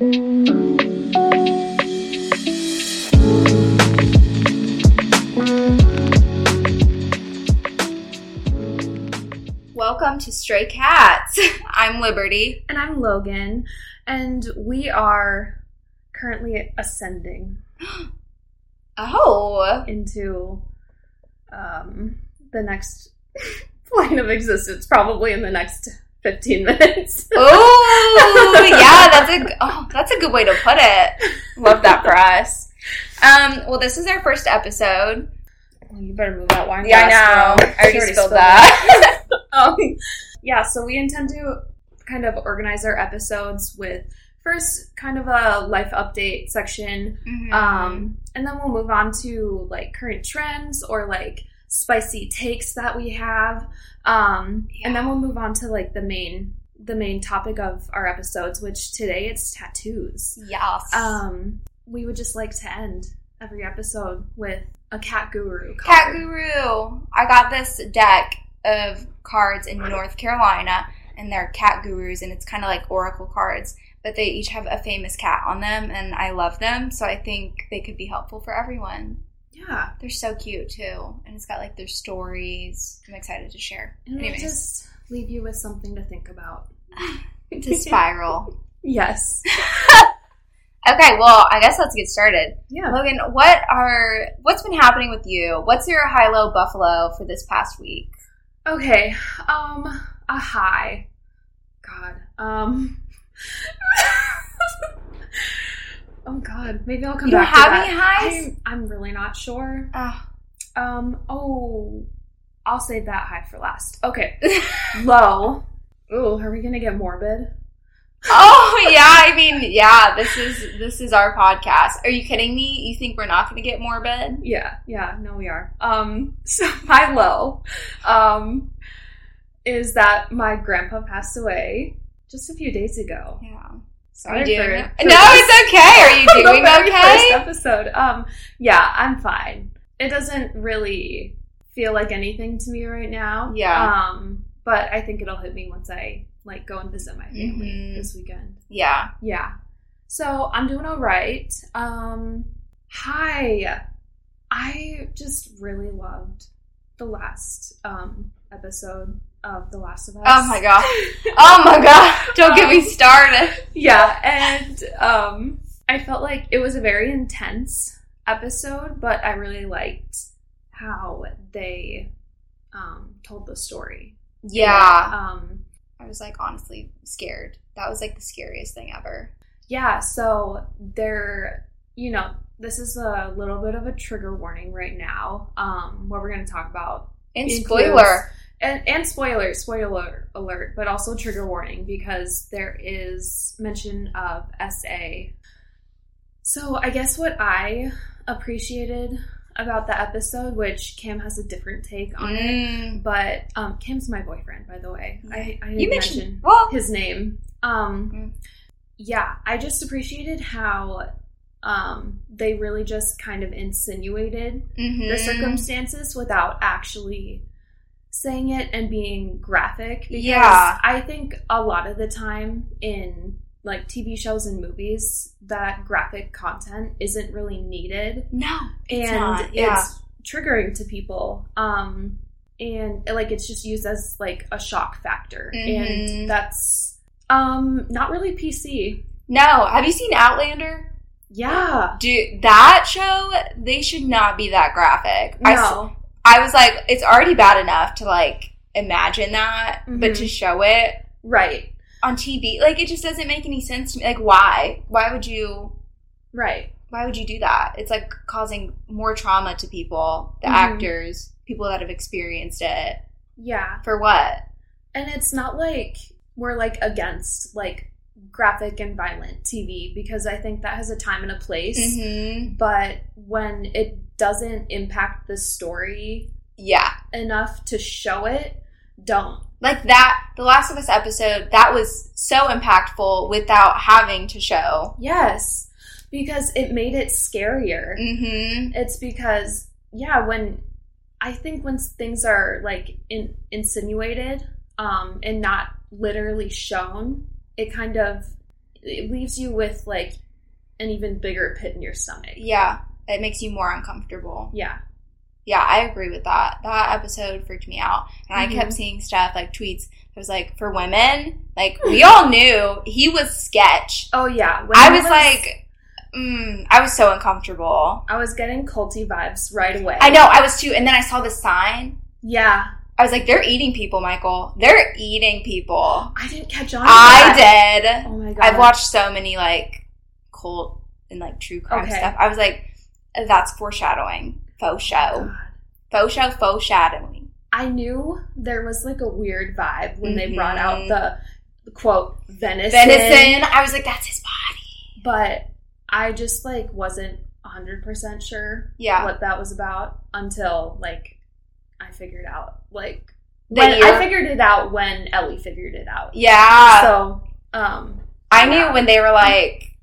Welcome to Stray Cats. I'm Liberty. And I'm Logan, and we are currently ascending Oh, into um, the next plane of existence, probably in the next 15 minutes. oh, yeah. That's a oh, that's a good way to put it. Love that for us. Um, well, this is our first episode. Well, you better move that wine Yeah, I know. girl. I already She spilled that. um, yeah, so we intend to kind of organize our episodes with first kind of a life update section, Mhm. um, and then we'll move on to like current trends or like spicy takes that we have, um, and then we'll move on to like the main the main topic of our episodes, which today it's tattoos. yes. Um, we would just like to end every episode with a cat guru. Cat. Guru. I got this deck of cards in North Carolina, and they're cat gurus, and it's kind of like oracle cards, but they each have a famous cat on them, and I love them, so I think they could be helpful for everyone. Yeah. They're so cute too, and it's got like their stories. I'm excited to share. And Anyways, just leave you with something to think about. to spiral. Yes. okay, well, I guess let's get started. Yeah. Logan, what are what's been happening with you? What's your high low buffalo for this past week? Okay. Um, a high. God. Um. oh God. Maybe I'll come You back to have any highs? I'm, I'm really not sure. Ugh. Um. Oh, I'll save that high for last. Okay. Low. Ooh, are we gonna get morbid? oh yeah, I mean, yeah, this is this is our podcast. Are you kidding me? You think we're not gonna get morbid? Yeah, yeah, no, we are. Um, so my low, um, is that my grandpa passed away just a few days ago. Yeah. Sorry for, for No, it's okay. Are you doing very First episode. Um, yeah, I'm fine. It doesn't really feel like anything to me right now. Yeah. Um, but I think it'll hit me once I like go and visit my family Mhm. this weekend. Yeah. Yeah. So I'm doing all right. Um, hi. I just really loved the last um, episode of The Last of Us. Oh my god. Oh my god. Don't get me started. yeah, and um, I felt like it was a very intense episode, but I really liked how they um, told the story. Yeah. Um, I was like honestly scared. That was like the scariest thing ever. Yeah, so they're you know, this is a little bit of a trigger warning right now. Um, what we're going to talk about, And spoiler. and, and spoiler, spoiler alert, but also trigger warning because there is mention of SA. So I guess what I appreciated about the episode, which Kim has a different take on it, Mm. but um, Kim's my boyfriend, by the way. I, I didn't You mention mentioned well his name. Um, Mm. yeah, I just appreciated how um, they really just kind of insinuated mhm. the circumstances without actually saying it and being graphic. Because Yeah. I think a lot of the time in like TV shows and movies, that graphic content isn't really needed No. It's and not, yeah. it's triggering to people um and like it's just used as like a shock factor Mhm. and that's um not really pc No. Have you seen Outlander? Yeah Dude, that show, they should not be that graphic. No I was like, it's already bad enough to like imagine that, but Mhm. to show it right on TV, like it just doesn't make any sense to me. Like, why? Why would you? right Why would you do that? It's like causing more trauma to people, the Mhm. actors, people that have experienced it. yeah For what? and it's not like we're like against like graphic and violent tv because i think that has a time and a place Mm-hmm. but when it doesn't impact the story Yeah, enough to show it don't like that. The Last of Us episode that was so impactful without having to show. Yes, because it made it scarier. Mm-hmm. It's because yeah, when I think when things are like in, insinuated um, and not literally shown, it kind of it leaves you with like an even bigger pit in your stomach. Yeah, it makes you more uncomfortable. Yeah. Yeah, I agree with that. That episode freaked me out. And I Mhm. kept seeing stuff like tweets. It was like, for women, like, we all knew he was sketch. Oh yeah. When I he was like, mm, I was so uncomfortable. I was getting culty vibes right away. I know, I was too. And then I saw the sign. Yeah. I was like, they're eating people, Michael. They're eating people. I didn't catch on. I that. did. Oh my god. I've watched so many like cult and like true crime Okay. stuff. I was like, that's foreshadowing. Faux show. Faux show, faux shadowing. I knew there was like a weird vibe when they brought out mm-hmm. the, the quote venison. Venison. I was like, that's his body. But I just like wasn't 100% sure Yeah. what that was about until like I figured out like when. I figured it out when Ellie figured it out. Yeah. So um I knew yeah. when they were like,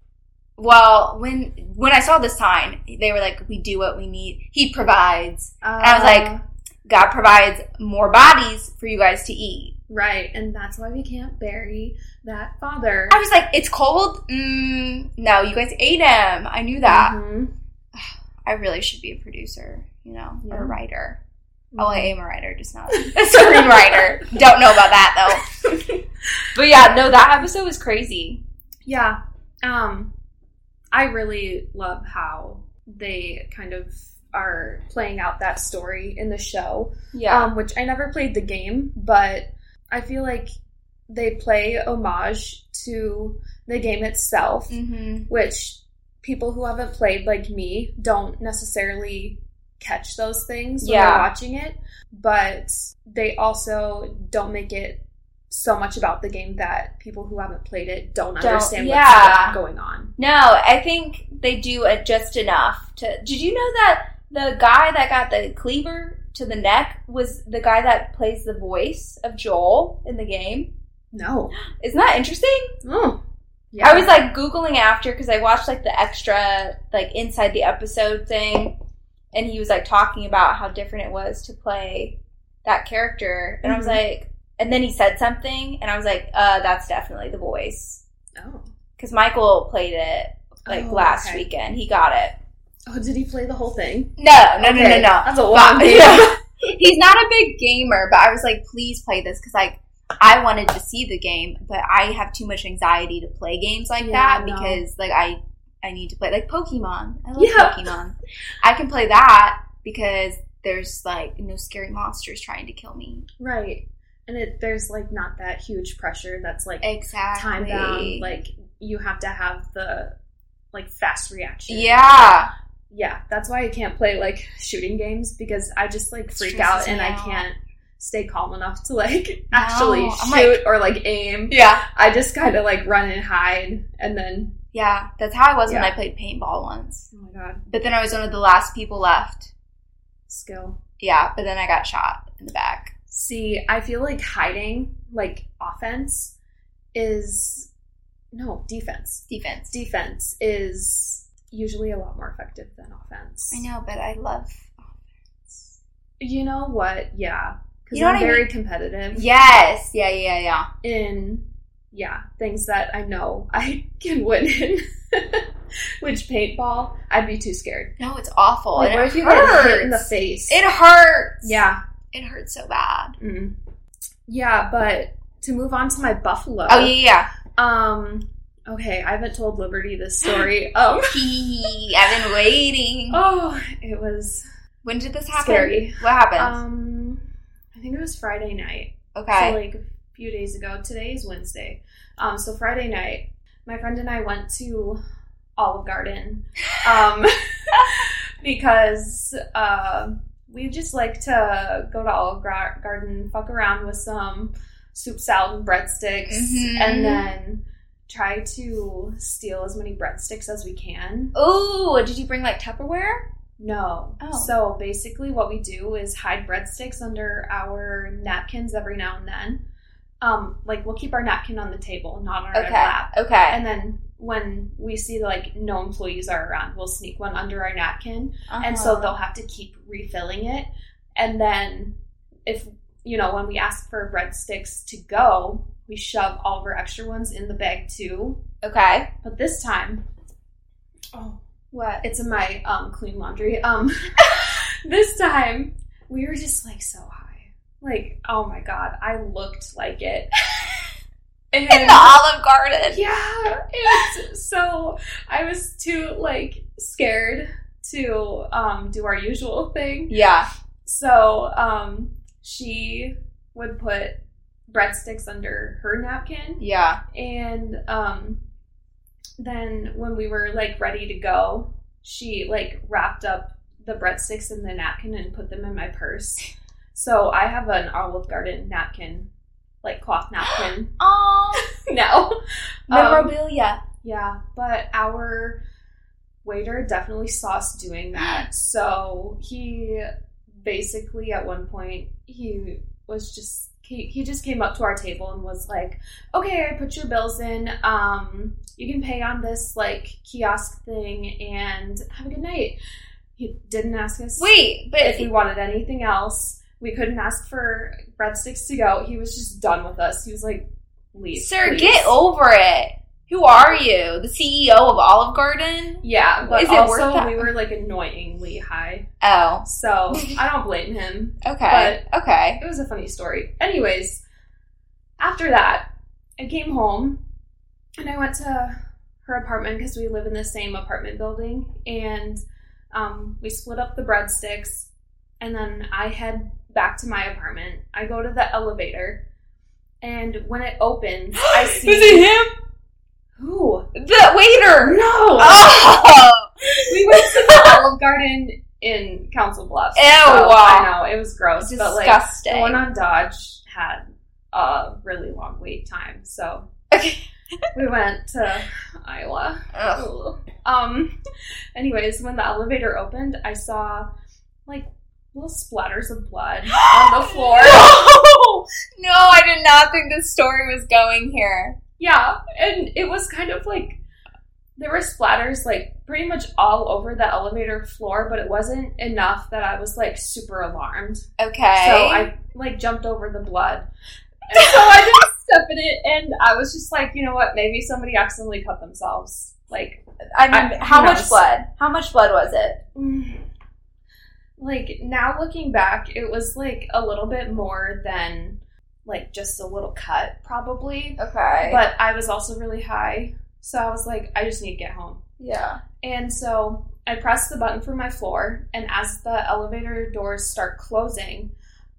well, when when I saw the sign, they were like, we do what we need. He provides. and I was like- uh, God provides more bodies for you guys to eat. right, and that's why we can't bury that father. I was like, it's cold. Mm, no, you guys ate him. I knew that. Mhm. I really should be a producer, you know, or a writer. Oh, I Mhm. am a writer, just not a screenwriter. Don't know about that though. But yeah, no, that episode was crazy. Yeah. Um I really love how they kind of are playing out that story in the show. Yeah. Um which I never played the game, but I feel like they play homage to the game itself, mm-hmm. which people who haven't played like me don't necessarily catch those things when Yeah. they're watching it, but they also don't make it so much about the game that people who haven't played it don't, Don't- understand yeah. what's going on. No, I think they do it just enough to. Did you know that the guy that got the cleaver to the neck was the guy that plays the voice of Joel in the game? No. Isn't that interesting? Oh. Yeah. I was like googling after because I watched like the extra like inside the episode thing, and he was like talking about how different it was to play that character, and I was Mhm. like, and then he said something, and I was like, uh, that's definitely the voice Oh. because Michael played it like Oh, last okay. weekend. He got it. Oh, did he play the whole thing? No, no, no, no, no. That's a long game. yeah. He's not a big gamer, but I was like, please play this because like I wanted to see the game, but I have too much anxiety to play games like Yeah, that no. because like I I need to play like Pokemon. I love Yeah. Pokemon. I can play that because there's like no scary monsters trying to kill me. Right. And it there's like not that huge pressure that's like Exactly. time bound. Like you have to have the like fast reaction. yeah. Yeah. That's why I can't play like shooting games because I just like freak out and me I can't stay calm enough to like actually I'm shoot or like aim. Yeah. I just kind of like run and hide and then Yeah. That's how I was when I played paintball once. oh my god, But then I was one of the last people left. skill. Yeah, but then I got shot in the back. See, I feel like hiding, like offense, is no defense. Defense. Defense is usually a lot more effective than offense. I know, but I love. Offense. You know what? Yeah, because You know I'm what I very mean? competitive Yes. Yeah. Yeah. Yeah. in yeah things that I know I can win in. Which paintball, I'd be too scared. No, it's awful. Like, and what it if you hurts. get hit in the face? It hurts. yeah, It hurts so bad. Mm. yeah. But to move on to my buffalo. Oh yeah, Um. Okay, I haven't told Liberty this story. Um. yeah. I've been waiting. Oh, it was when did this happen? scary. What happened? Um. I think it was Friday night. okay. So like few days ago. Today is Wednesday. Um. So Friday night, my friend and I went to Olive Garden. Um. because uh, we just like to go to Olive Gar- Garden, fuck around with some soup salad and breadsticks, Mhm. and then try to steal as many breadsticks as we can. Oh, did you bring like Tupperware? No. Oh. So basically, what we do is hide breadsticks under our napkins every now and then. Um, like we'll keep our napkin on the table, not on our Okay. lap. Okay. And then when we see like no employees are around, we'll sneak one under our napkin, and so Uh-huh. they'll have to keep refilling it. And then if you know when we ask for breadsticks to go, we shove all of our extra ones in the bag too. Okay. But this time, oh, What? it's in my um clean laundry. Um, this time we were just like so high, like oh my god, I looked like it. And In the Olive Garden. yeah, and so I was too like scared to um do our usual thing. Yeah. So um she would put breadsticks under her napkin Yeah. and um then when we were like ready to go, she like wrapped up the breadsticks in the napkin and put them in my purse. So I have an Olive Garden napkin, like cloth napkin Oh. Um, memorabilia. yeah, but our waiter definitely saw us doing that. So he basically at one point he was just he, he just came up to our table and was like, "Okay, I put your bills in. Um, you can pay on this like kiosk thing and have a good night." He didn't ask us Wait, but if we wanted anything else. We couldn't ask for breadsticks to go. He was just done with us. He was like, "Leave, sir, please." get over it. Who are you? The CEO of Olive Garden? Yeah, but Is it worth also that? we were like annoyingly high, Oh, so I don't blame him. okay. okay. It was a funny story. Anyways, after that, I came home and I went to her apartment because we live in the same apartment building, and um, we split up the breadsticks, and then I head back to my apartment. I go to the elevator, and when it opens, I see Is it him? who? The waiter. No. Oh. we went to the Olive Garden in Council Bluffs. Ew. So, I know it was gross, but like Disgusting. the one on Dodge had a really long wait time, so Okay. we went to Iowa. Ugh. Um. Anyways, when the elevator opened, I saw like little splatters of blood on the floor. No! no, I did not think this story was going here. Yeah, and it was kind of like there were splatters like pretty much all over the elevator floor, but it wasn't enough that I was like super alarmed. Okay. So I like jumped over the blood. And so I just stepped in it and I was just like, you know what, maybe somebody accidentally cut themselves. Like I mean, I- how much blood? How much blood was it? Mm, like now looking back, it was like a little bit more than like just a little cut probably. Okay. But I was also really high. So I was like, I just need to get home. yeah. And so I press the button for my floor, and as the elevator doors start closing,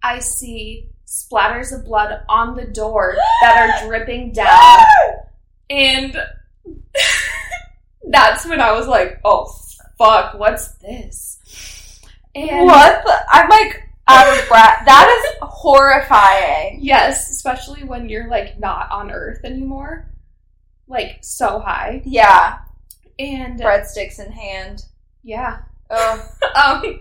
I see splatters of blood on the door that are dripping down. And that's when I was like, oh, fuck, what's this? And what? The, I'm like out of breath. That is horrifying. Yes, especially when you're like not on Earth anymore. Like so high. Yeah. And Breadsticks in hand. yeah. Oh. Um,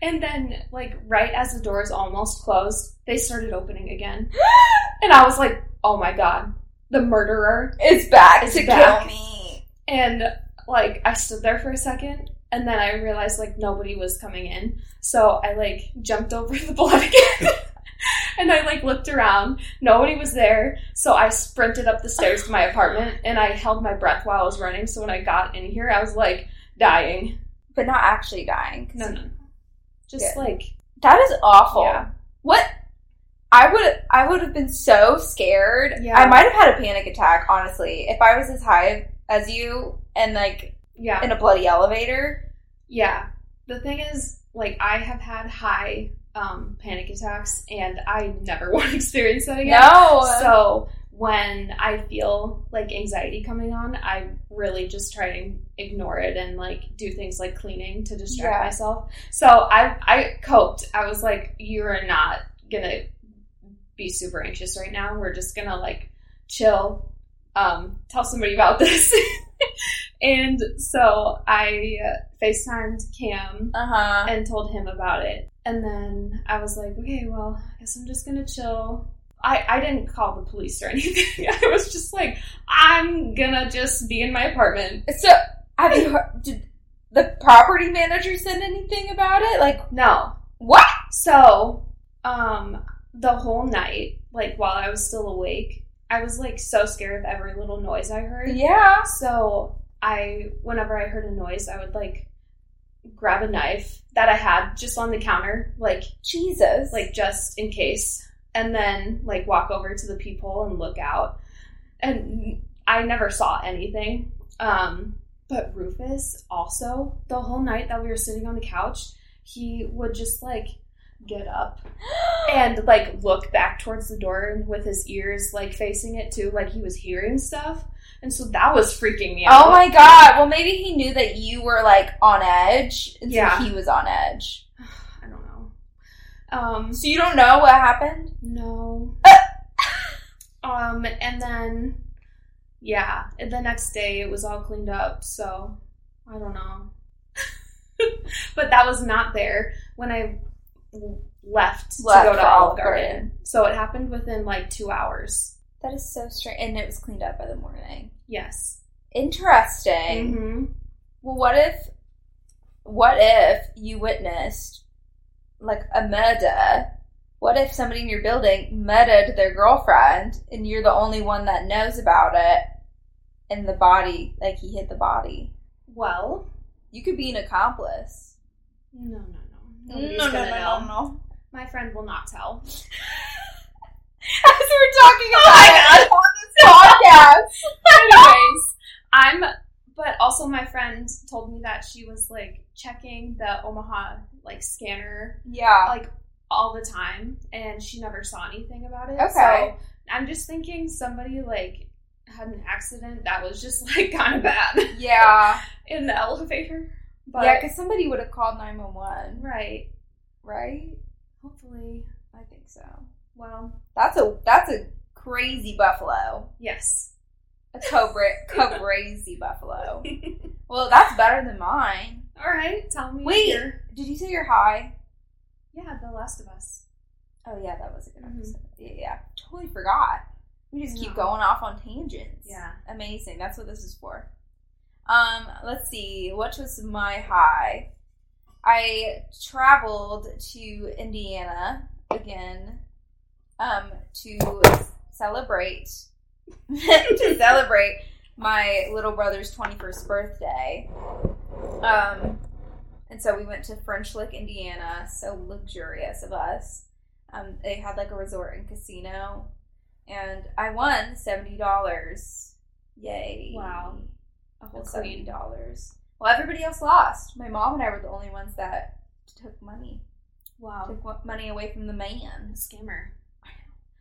and then, like, right as the doors almost closed, they started opening again. And I was like, oh my god, the murderer. is back It's to back. kill me. And, like, I stood there for a second, and then I realized, like, nobody was coming in. So I, like, jumped over the blood again. and I, like, looked around. Nobody was there. So I sprinted up the stairs to my apartment, and I held my breath while I was running. So when I got in here, I was, like, dying. But not actually dying. No, no. Just, Yeah. like, That is awful. Yeah. What? I would I would have been so scared. Yeah. I might have had a panic attack, honestly, if I was as high as you and like yeah. in a bloody elevator. Yeah. The thing is, like, I have had high um, panic attacks, and I never want to experience that again. No. So when I feel like anxiety coming on, I really just try to ignore it and like do things like cleaning to distract Yeah. myself. So I I coped. I was like, you are not gonna be super anxious right now. We're just gonna like chill, um, tell somebody about this. and so I uh, FaceTimed Cam uh huh. and told him about it. And then I was like, okay, well, I guess I'm just gonna chill. I, I didn't call the police or anything. I was just like, I'm gonna just be in my apartment. So have you heard? Did the property manager said anything about it? Like No. what? So, um, the whole night, like while I was still awake, I was like so scared of every little noise I heard. Yeah. So I, whenever I heard a noise, I would like grab a knife that I had just on the counter, like Jesus. like just in case, and then like walk over to the peephole and look out. And I never saw anything. Um, but Rufus also, the whole night that we were sitting on the couch, he would just like get up and like look back towards the door and with his ears like facing it too, like he was hearing stuff. And so that was freaking me out. Oh my god. Well, maybe he knew that you were like on edge, and Yeah. so he was on edge. I don't know. Um, So you don't know what happened? no. um, and then, yeah, and the next day it was all cleaned up, so I don't know. but that was not there when I left, Left to go to Olive Olive Garden. Garden. So it happened within like two hours. That is so strange, and it was cleaned up by the morning. Yes. Interesting. hmm Well, what if, what if you witnessed like a murder? What if somebody in your building murdered their girlfriend, and you're the only one that knows about it, and the body, like he hid the body? Well, You could be an accomplice. no, no, no. Nobody's gonna know. no. My friend will not tell. As we're talking Oh about it on this podcast. Anyways, I'm. But also, my friend told me that she was like checking the Omaha like scanner Yeah. like all the time, and she never saw anything about it. Okay. So I'm just thinking somebody like had an accident that was just like kind of bad Yeah. in the elevator. But yeah, because somebody would have called 911, right, right? hopefully, I think so. Well, That's a that's a crazy buffalo. yes. A cobra crazy buffalo. Well, that's better than mine. All right, tell me. Wait. your- Did you say you're high? yeah, The Last of Us. Oh yeah, that was a good Mhm. episode. Yeah, yeah. Totally forgot. We just keep going off on tangents. Yeah. Amazing. That's what this is for. Um, let's see. What was my high? I traveled to Indiana again um, to celebrate to celebrate my little brother's 21st birthday. Um, and so we went to French Lick, Indiana. So luxurious of us. Um, they had like a resort and casino, and I won seventy dollars. Yay! Wow. a whole seventy dollars. Well, everybody else lost. My mom and I were the only ones that took money, Wow. took money away from the man. The scammer.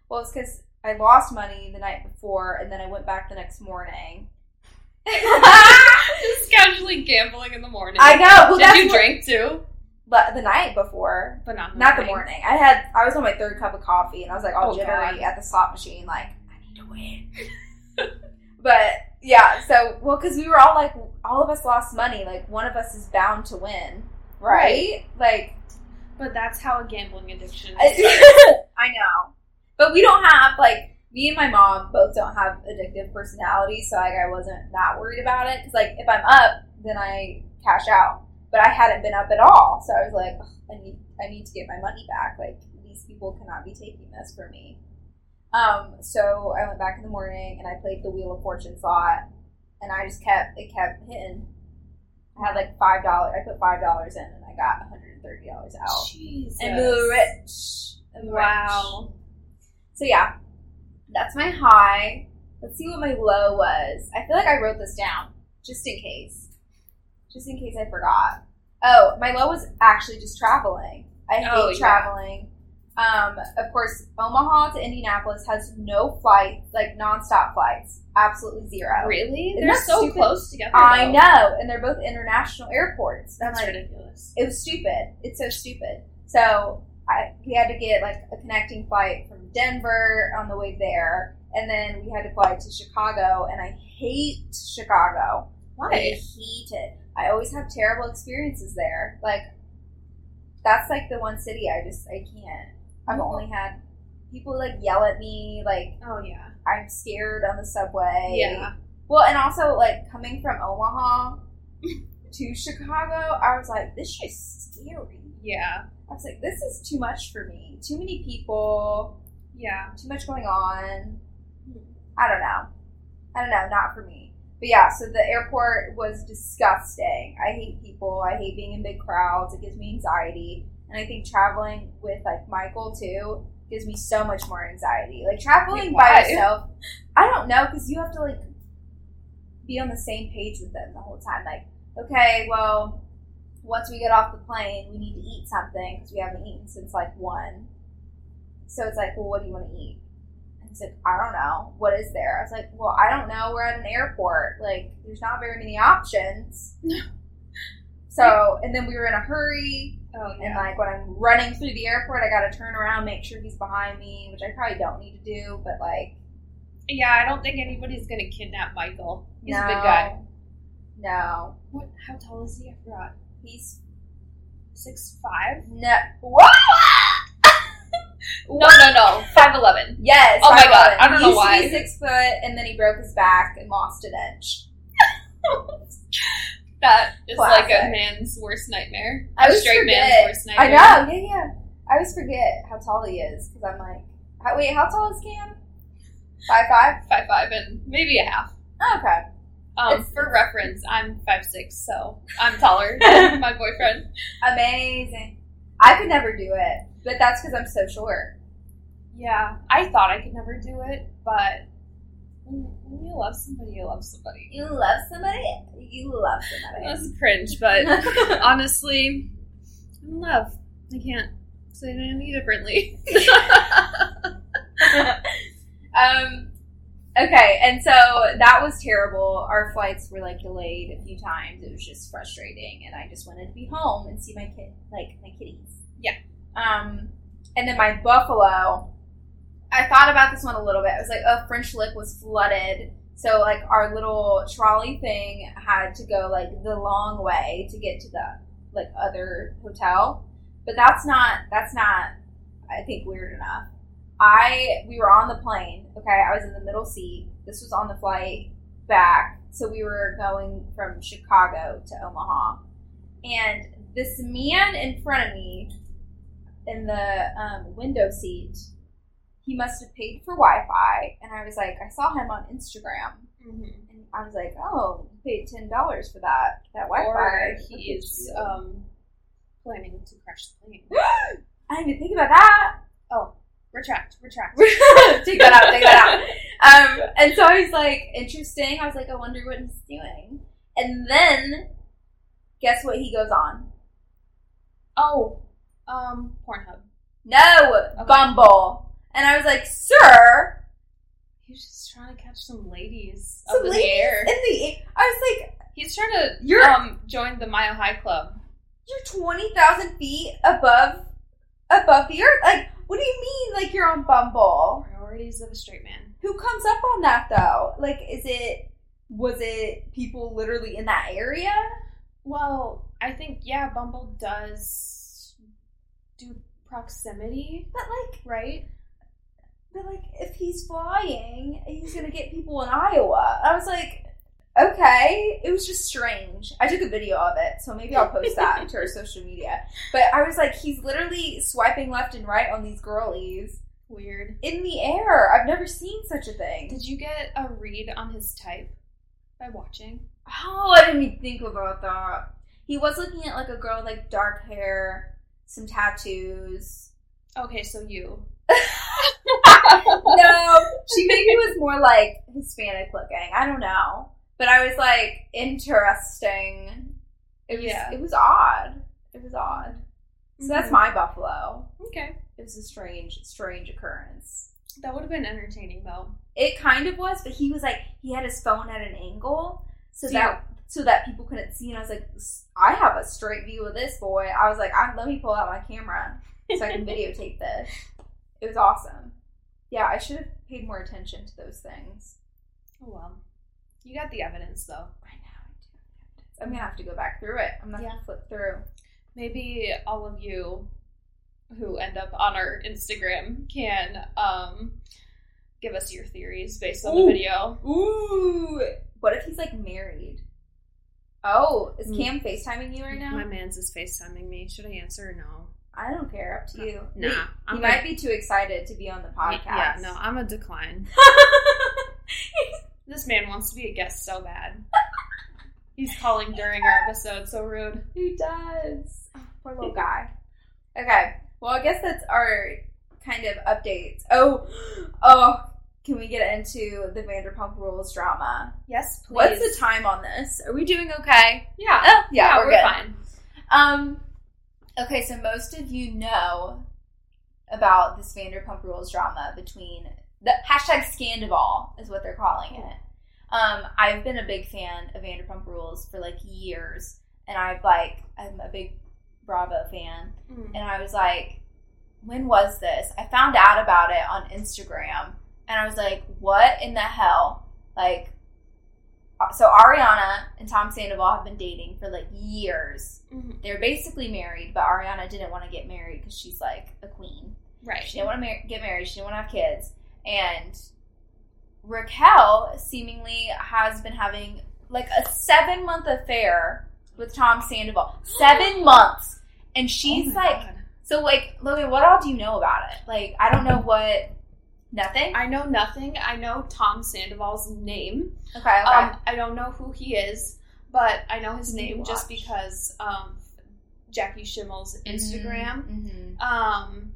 Well, it's because I lost money the night before, and then I went back the next morning. Just casually gambling in the morning. I know. Well, Did you what- drink too? But the night before, But not the not the morning. morning. I had I was on my third cup of coffee, and I was like all Oh, jittery God. at the slot machine, like I need to win. but yeah, so well, because we were all like, all of us lost money. Like one of us is bound to win, right? Like But that's how a gambling addiction I know, but we don't have like me and my mom both don't have addictive personalities, so like I wasn't that worried about it. Because like if I'm up, then I cash out, but I hadn't been up at all, so I was like, I need I need to get my money back. Like these people cannot be taking this from me. Um, so I went back in the morning and I played the Wheel of Fortune slot, and I just kept it kept hitting. I had like five dollars. I put five dollars in, and I got one hundred and thirty dollars out. Jesus. I'm rich. I'm Wow. So yeah, that's my high. Let's see what my low was. I feel like I wrote this down just in case, just in case I forgot. Oh, my low was actually just traveling. I hate Oh, yeah. traveling. Um, of course, Omaha to Indianapolis has no flights, like nonstop flights, absolutely zero. Really? Isn't They're so stupid? close together. I know, and they're both international airports. That's like, ridiculous. it was stupid. It's so stupid. So I we had to get like a connecting flight from Denver on the way there, and then we had to fly to Chicago. And I hate Chicago. Why? I hate it. I always have terrible experiences there. Like that's like the one city I just I can't. I've Oh. only had people like yell at me. Like Oh yeah. I'm scared on the subway. Yeah. Well, and also like coming from Omaha to Chicago, I was like, this shit's scary. Yeah. I was like, this is too much for me. Too many people, Yeah. too much going on. I don't know. I don't know, not for me. But yeah, so the airport was disgusting. I hate people. I hate being in big crowds. It gives me anxiety. And I think traveling with like Michael too gives me so much more anxiety. Like traveling Wait, by yourself, I don't know because you have to like be on the same page with them the whole time. Like, okay, well, once we get off the plane, we need to eat something because we haven't eaten since like one. So it's like, well, what do you want to eat? And he's like, I don't know. What is there? I was like, well, I don't know. We're at an airport. Like, there's not very many options. so, and then we were in a hurry. Oh And like when I'm running through the airport, I got to turn around, make sure he's behind me, which I probably don't need to do. But like, Yeah, I don't think anybody's gonna kidnap Michael. He's no, a big guy. No, What? How tall is he? I forgot. He's Six five? no. What? No, no, no. Five eleven. Yes. Oh my God, I don't he know why. Be six foot, and then he broke his back and lost an inch. That is like a man's worst nightmare. I A straight forget. man's worst nightmare. I know. Yeah, yeah. I always forget how tall he is because I'm like, how, wait, how tall is Cam? Five five. Five five and maybe a half. Oh, okay. Um, for reference, I'm five six, so I'm taller than my boyfriend. Amazing. I could never do it, but that's because I'm so short. Yeah, I thought I could never do it, but when, you love somebody, you love somebody. You love somebody. You love somebody. That's cringe, but honestly, I'm in love. I can't say it any differently. um. Okay, and so that was terrible. Our flights were like delayed a few times. It was just frustrating, and I just wanted to be home and see my kid, like my kitties. Yeah. Um, and then my buffalo. I thought about this one a little bit. I was like, oh, French Lick was flooded, so like our little trolley thing had to go like the long way to get to the like other hotel. But that's not that's not I think weird enough. I we were on the plane. Okay, I was in the middle seat. This was on the flight back, so we were going from Chicago to Omaha, and this man in front of me in the um, window seat, he must have paid for Wi-Fi, and I was like, I saw him on Instagram, Mhm. and I was like, oh, you paid ten dollars for that that Wi-Fi. Or at he's um, planning to crash the plane. I didn't even think about that. Retract, retract. take that out, take that out. Um, and so I was like, interesting. I was like, I wonder what he's doing. And then, guess what he goes on? Oh, um, Pornhub. No, Bumble. And I was like, sir, He's just trying to catch some ladies some up in ladies the air. in the. air. I was like, He's trying to You're- um join the Mile High Club. you're twenty thousand feet above, above the earth. Like, what do you mean? Like you're on Bumble? Priorities of a straight man. Who comes up on that though? Like, is it? Was it people literally in that area? Well, I think yeah, Bumble does do proximity, But like, right? But like, if he's flying, he's gonna get people in Iowa. I was like, okay. It was just strange. I took a video of it, so maybe I'll post that to our social media. But I was like, he's literally swiping left and right on these girlies Weird. in the air. I've never seen such a thing. Did you get a read on his type by watching? Oh, I didn't even think about that. He was looking at like a girl with like dark hair, some tattoos. Okay, so you. no, she maybe was more like Hispanic looking. I don't know, but I was like interesting. It was Yeah. it was odd. It was odd. So that's Mhm. my buffalo. Okay. It was a strange, strange occurrence. That would have been entertaining though. It kind of was, but he was like he had his phone at an angle so So that so that people couldn't see. And I was like, I have a straight view of this boy. I was like, I, let me pull out my camera so I can videotape this. It was awesome. Yeah, I should have paid more attention to those things. Oh well. You got the evidence though. I know. I do. I'm gonna have to go back through it. I'm gonna have Yeah. to flip through. Maybe all of you who end up on our Instagram can um give us your theories based on Ooh. the video. Ooh, what if he's like married? Oh, is Mm. Cam FaceTiming you right now? My man's is FaceTiming me. Should I answer or no? I don't care. Up to you. Nah. He, I'm he a- might be too excited to be on the podcast. Yeah, no, I'm a decline. This man wants to be a guest so bad. He's calling during our episode. So rude. He does. Oh, poor little guy. Okay. Well, I guess that's our kind of updates. Oh, oh. Can we get into the Vanderpump Rules drama? Yes, please. What's the time on this? Are we doing okay? Yeah. Oh, yeah, we're, good. fine. Um, okay, so most of you know about this Vanderpump Rules drama between the hashtag Scandoval is what they're calling it. Um, I've been a big fan of Vanderpump Rules for like years, and I've like I'm a big Bravo fan, Mm. and I was like, when was this? I found out about it on Instagram, and I was like, what in the hell? Like, uh, so Ariana and Tom Sandoval have been dating for like years. Mhm. They're basically married, but Ariana didn't want to get married because she's like a queen. Right. She didn't want to mar- get married. She didn't want to have kids. And Raquel seemingly has been having like a seven month affair with Tom Sandoval. Seven months. And she's Oh like, God. so like, Logan, what all do you know about it? Like, I don't know what. Nothing? I know nothing. I know Tom Sandoval's name. Okay, okay. Um, I don't know who he is, but I know his You need to name just because um, Jackie Schimmel's Instagram. hmm Um,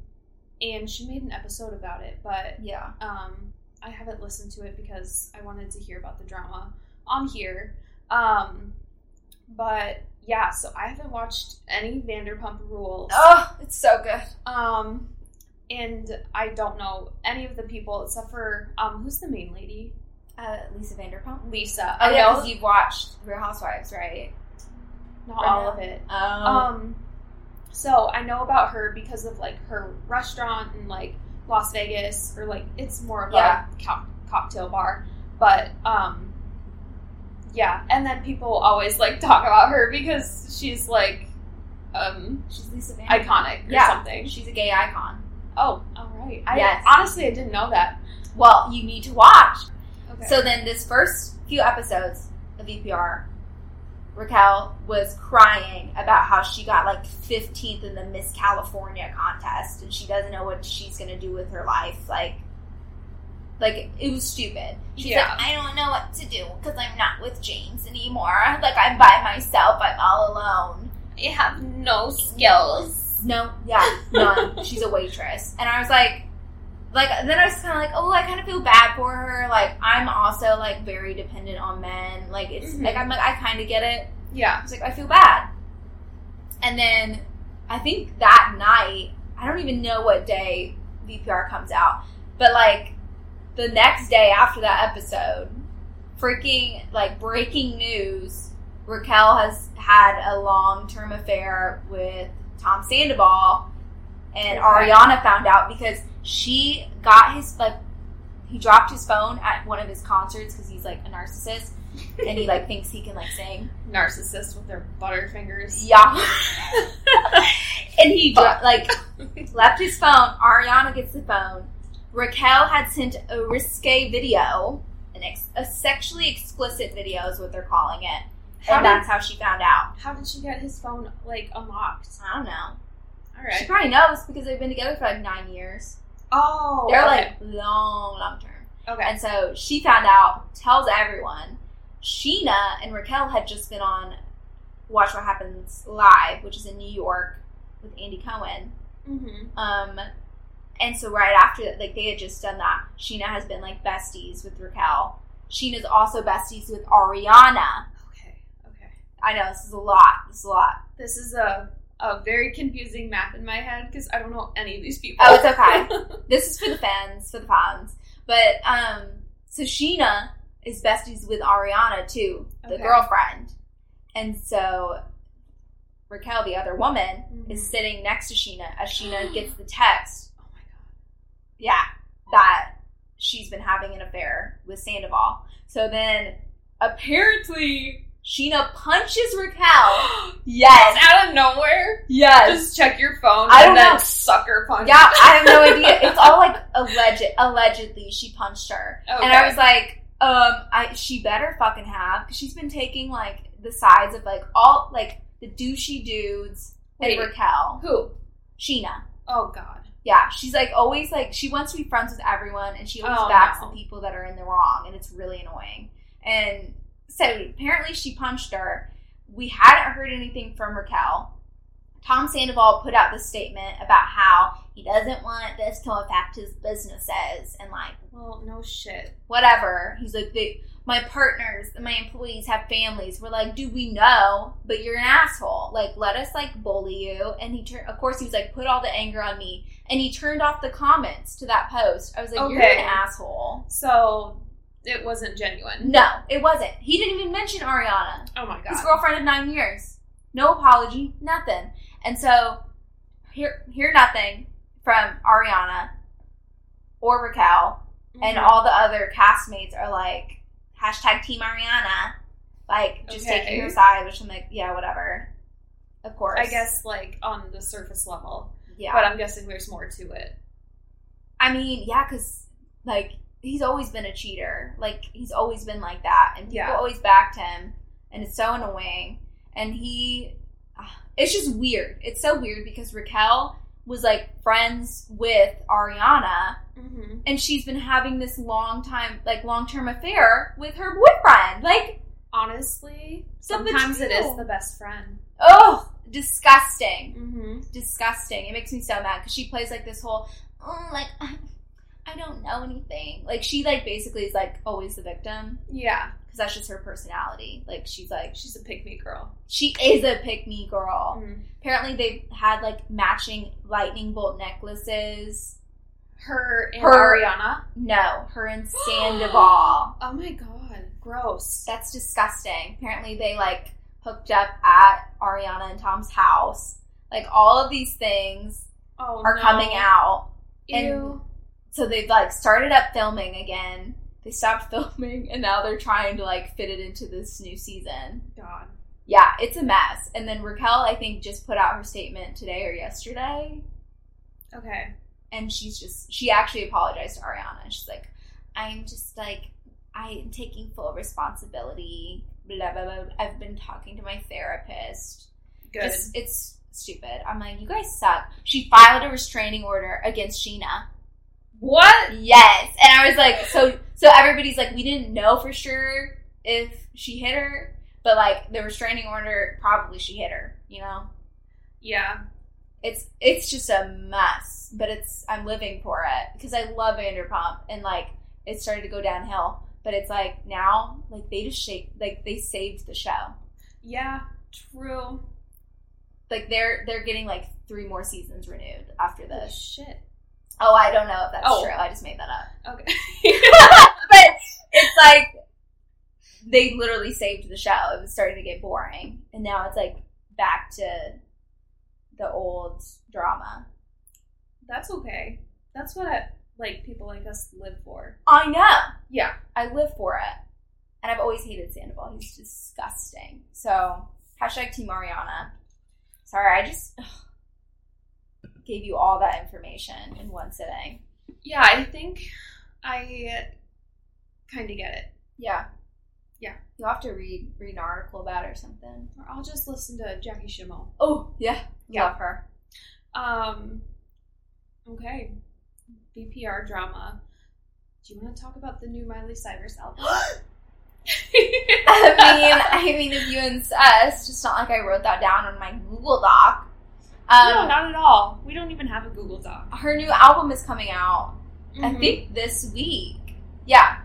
and she made an episode about it, but Yeah. um, I haven't listened to it because I wanted to hear about the drama on here. Um, but yeah, so I haven't watched any Vanderpump Rules. Oh, it's so good. Um, and I don't know any of the people except for um, who's the main lady? Uh, Lisa Vanderpump. Lisa. Oh, I yeah, know because you've watched Real Housewives, right? not all of it. Um, Um, so I know about her because of like her restaurant in like Las Vegas, or like it's more of Yeah. a co- cocktail bar. But um, yeah, and then people always like talk about her because she's like um she's Lisa Vanderpump. iconic or Yeah. something. She's a gay icon. Oh, all right. I Yes. honestly I didn't know that. Well, you need to watch. Okay. So then, this first few episodes of VPR, Raquel was crying about how she got like 15th in the Miss California contest, and she doesn't know what she's gonna do with her life. Like, like it was stupid. She's Yeah. like, I don't know what to do because I'm not with James anymore. Like, I'm by myself. I'm all alone. I have no skills. No, yeah, none. She's a waitress. And I was like, like, then I was kind of like, oh, I kind of feel bad for her. Like, I'm also, like, very dependent on men. Like, it's, Mhm. like, I'm like, I kind of get it. Yeah. was like, I feel bad. And then I think that night, I don't even know what day VPR comes out, but, like, the next day after that episode, freaking, like, breaking news Raquel has had a long term affair with Tom Sandoval, and Okay. Ariana found out because she got his like he dropped his phone at one of his concerts because he's like a narcissist and he like thinks he can like sing. narcissist with their butterfingers. Yeah, and he dro- like left his phone. Ariana gets the phone. Raquel had sent a risque video, an ex- a sexually explicit video is what they're calling it, How and did- that's how she found out. How did she get his phone like unlocked? I don't know. all right She probably knows because they've been together for like nine years. Oh, They're okay. like long, long term. okay. And so she found out, tells everyone. Scheana and Raquel had just been on Watch What Happens Live, which is in New York with Andy Cohen. Mm-hmm. Um, and so right after that, like they had just done that. Scheana has been like besties with Raquel. Scheana's also besties with Ariana. Okay. Okay. I know this is a lot. This is a lot. This is a a very confusing map in my head because I don't know any of these people. Oh, it's okay. this is for the fans, for the fans. But um, so Scheana is besties with Ariana too, the Okay. girlfriend, and so Raquel, the other woman, is Mhm. sitting next to Scheana as Scheana gets the text, oh my god! yeah, that she's been having an affair with Sandoval. So then apparently Scheana punches Raquel. Yes, It's out of nowhere. yes. Just check your phone I and don't then know. sucker punch. Yeah, I have no idea. It's all like alleged. Allegedly, she punched her, and I was like, um, I she better fucking have because she's been taking like the sides of like all like the douchey dudes Wait. and Raquel, Who? Scheana. Oh god. Yeah, she's like always like she wants to be friends with everyone, and she always Oh, backs no. the people that are in the wrong, and it's really annoying. And so apparently she punched her. We hadn't heard anything from Raquel. Tom Sandoval put out this statement about how he doesn't want this to affect his businesses and like Well, no shit. whatever. He's like, they, my partners, my employees have families. We're like, do we know? But you're an asshole. Like, let us like bully you. And he turned, of course, he was like, put all the anger on me. And he turned off the comments to that post. I was like, you're an asshole. So it wasn't genuine. No, it wasn't. He didn't even mention Ariana, Oh my god. his girlfriend of nine years. No apology, nothing. And so, hear hear nothing from Ariana or Raquel. and Mhm. all the other castmates are like hashtag Team Ariana, like just Okay. taking her side, which I'm like, yeah, whatever. Of course, I guess like on the surface level, yeah. but I'm guessing there's more to it. I mean, yeah, because like he's always been a cheater. Like he's always been like that, and people Yeah. always backed him, and it's so annoying. And he, ah, it's just weird. It's so weird because Raquel was like friends with Ariana, Mm-hmm. and she's been having this long time, like long term affair with her boyfriend. Like, Honestly, sometimes it is the best friend. oh, disgusting, Mm-hmm. disgusting. It makes me so mad because she plays like this whole, oh, like don't know anything. Like she like basically is like always the victim Yeah, because that's just her personality. Like she's like she's a pick me girl. she is a pick me girl. Mhm. Apparently they've had like matching lightning bolt necklaces. Her and Her- Ariana. No, her and Sandoval. Oh my god, gross. That's disgusting. Apparently, they like hooked up at Ariana and Tom's house. Like all of these things Oh, are no. coming out. and- Ew. So they've like started up filming again. They stopped filming and now they're trying to like fit it into this new season. God. Yeah, it's a mess. And then Raquel, I think, just put out her statement today or yesterday. Okay. And she's just, she actually apologized to Ariana. She's like, I'm just like, I'm taking full responsibility. Blah, blah, blah. I've been talking to my therapist. Good. It's, it's stupid. I'm like, you guys suck. She filed a restraining order against Scheana. What? Yes. And I was like, so, so everybody's like, we didn't know for sure if she hit her, but like the restraining order, probably she hit her, you know? Yeah. It's, it's just a mess, but it's, I'm living for it because I love Vanderpump and like it started to go downhill, but it's like now, like they just shake, like they saved the show. Yeah. True. Like they're, they're getting like three more seasons renewed after Oh, this. shit. Oh, I don't know if that's Oh. true. I just made that up. Okay. but it's like they literally saved the show. It was starting to get boring, and now it's like back to the old drama. That's okay. That's what I, like people like us live for. I know. Yeah. I live for it, and I've always hated Sandoval. He's disgusting. So hashtag Team Ariana. Sorry, I just ugh, gave you all that information in one sitting. Yeah, I think I kind of get it. Yeah. Yeah. You'll have to read read an article about it or something. Or I'll just listen to Jackie Schimmel. Oh, yeah. Yeah. Love her. Um. Okay. VPR drama. Do you want to talk about the new Miley Cyrus album? I mean, I mean, if you insist, just not like I wrote that down on my Google Doc. Um, no, not at all. We don't even have a Google Doc. her new album is coming out. I Mhm. think this week. Yeah,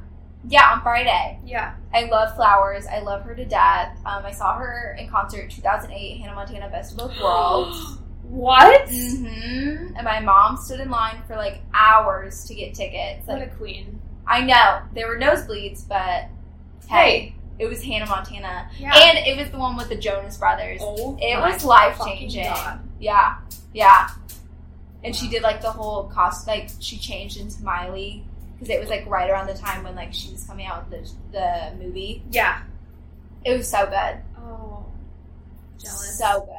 yeah, on Friday. Yeah. I love Flowers. I love her to death. Um, I saw her in concert 2008, Hannah Montana Best of Both Worlds. what? hmm And my mom stood in line for like hours to get tickets. What Like a queen. I know there were nosebleeds, but hey, it was Hannah Montana, Yeah. and it was the one with the Jonas Brothers. oh, It was life changing. God. Yeah, yeah. And she did like the whole cost, like she changed into Miley because it was like right around the time when like she was coming out with the the movie. Yeah. It was so good, Oh. Jealous. so good.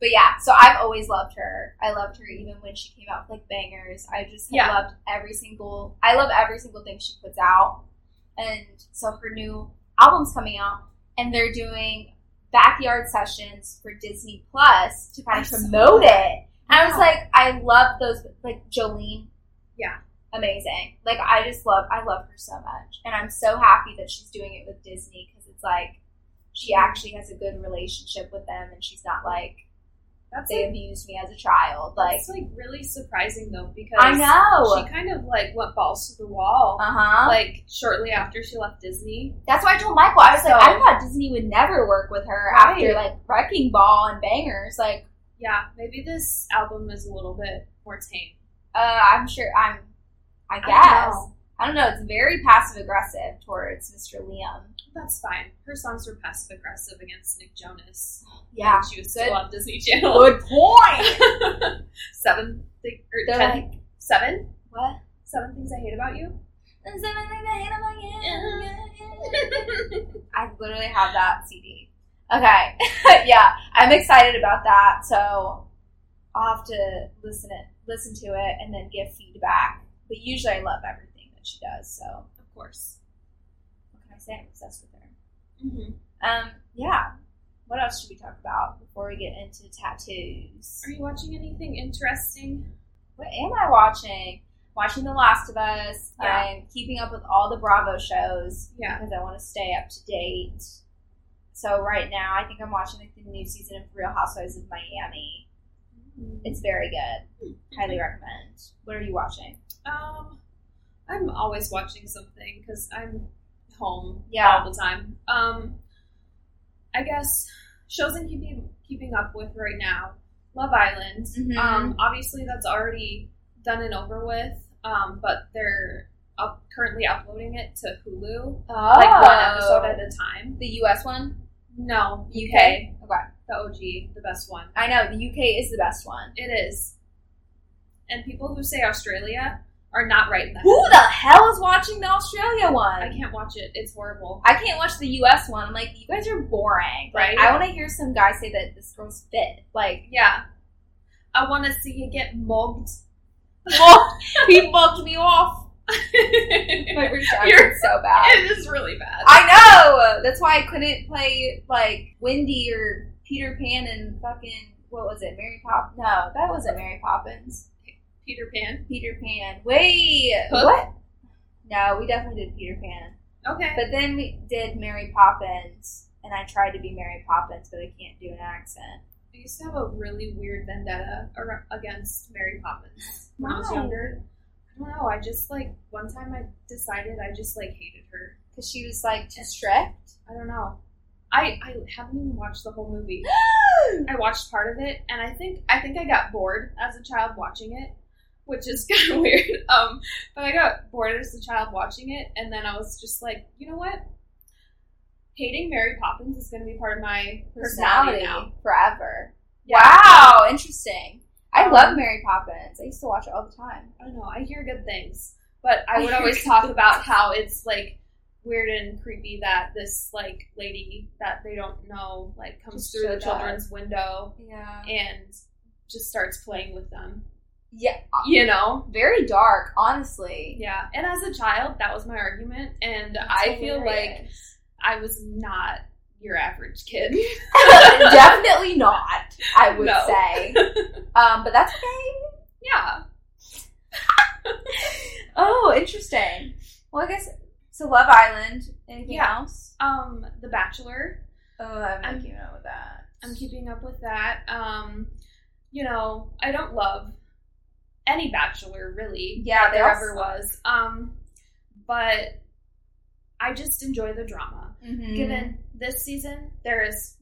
But yeah, so I've always loved her. I loved her even when she came out with like bangers. I just have Yeah. loved every single. I love every single thing she puts out, and so her new album's coming out, and they're doing backyard sessions for Disney Plus to kind of promote that. it. And I was like, I love those, like Jolene. Yeah. Amazing. Like, I just love, I love her so much. And I'm so happy that she's doing it with Disney because it's like, she actually has a good relationship with them and she's not like, That's they like, abused me as a child. Like, it's like really surprising though because I know. she kind of like went balls to the wall. Uh huh. Like shortly after she left Disney. That's why I told Michael. I was like, I thought Disney would never work with her Right. after like Wrecking Ball and Bangers. Like, Yeah, maybe this album is a little bit more tame. uh, I'm sure. I'm. I I guess. don't I don't know. It's very passive aggressive towards Mr. Liam. That's fine. Her songs were passive aggressive against Nick Jonas. Yeah. she was still good. on Disney Channel. Good point. seven, thi- or ten, like, seven, what? seven things I hate about you. There's something I hate about you. I literally have that CD. Okay. yeah, I'm excited about that. So I'll have to listen it, listen to it, and then give feedback. But usually, I love everything that she does. So of course. What can I say? I'm obsessed with her. hmm Um, yeah. What else should we talk about before we get into tattoos? Are you watching anything interesting? What am I watching? Watching The Last of Us. Yeah. I'm keeping up with all the Bravo shows Yeah. because I want to stay up to date. So right now, I think I'm watching like the new season of Real Housewives of Miami. It's very good. Highly recommend. What are you watching? Um, I'm always watching something because I'm home Yeah. all the time. Um, I guess shows I'm keeping keeping up with right now. Love Island. Mhm. Um, obviously that's already done and over with. Um, but they're up, currently uploading it to Hulu, Oh, like one episode at a time. the U.S. one, No, UK. UK, Okay, the OG, the best one. I know the UK is the best one. It is. And people who say Australia are not right Who the hell is watching the Australia one? I can't watch it. It's horrible. I can't watch the U.S. one. I'm like, you guys are boring. Like, Right? I want to hear some guy say that this girl's fit. Like, Yeah. I want to see you get mugged. he mugged me off. My British accent's so bad. it is really bad. I know. That's why I couldn't play like Wendy or Peter Pan and fucking what was it? Mary Poppins? No, that wasn't Mary Poppins. Peter Pan. Peter Pan. Wait, Hook? what? No, we definitely did Peter Pan. Okay. But then we did Mary Poppins, and I tried to be Mary Poppins, but I can't do an accent. I used to have a really weird vendetta against Mary Poppins when I was younger. I don't know. I just like one time I decided I just like hated her. Because she was like too strict. I don't know. I I haven't even watched the whole movie. I watched part of it, and I think I think I got bored as a child watching it, which is kind of weird. Um, but I got bored as a child watching it, and then I was just like, you know what? Hating Mary Poppins is going to be part of my personality, Personality now. forever. Yeah. Wow, interesting. I Um, love Mary Poppins. I used to watch it all the time. I don't know. I hear good things, but I I would always talk things. about how it's like weird and creepy that this like lady that they don't know like comes Just through the up. children's window Yeah. and just starts playing with them. Yeah. You know? Very dark, honestly. Yeah, and as a child, that was my argument, and I feel like I was not your average kid. Definitely not, I would No. say. Um, but that's okay. yeah, Oh, interesting. Well, I guess so. Love Island. Anything Yeah. else? um, The Bachelor. Oh, I'm I'm- keeping up with that. I'm keeping up with that. Um, you know, I don't love any Bachelor really. Yeah, there ever was. Um, but I just enjoy the drama. Mhm. Given this season, there is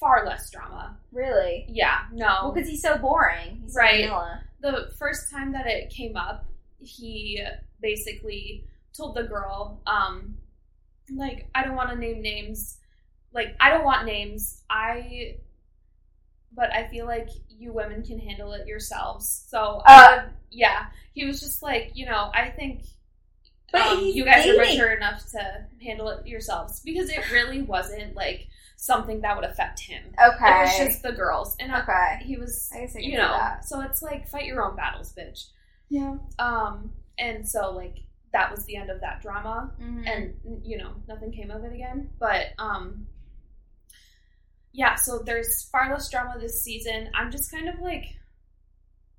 far less drama. really, Yeah, no. well, because he's so boring. He's Right. vanilla. the first time that it came up, he basically told the girl, um, like, I don't want to name names. Like, I don't want names. I, but I feel like you women can handle it yourselves. So, I Uh, would- yeah, he was just like, you know, I think. Um, you guys are mature enough to handle it yourselves because it really wasn't like something that would affect him. Okay. It was just the girls, and I- okay. he was I guess I you know that. so it's like fight your own battles bitch Yeah. um and so like that was the end of that drama Mhm. and you know nothing came of it again but um yeah so there's far less drama this season i'm just kind of like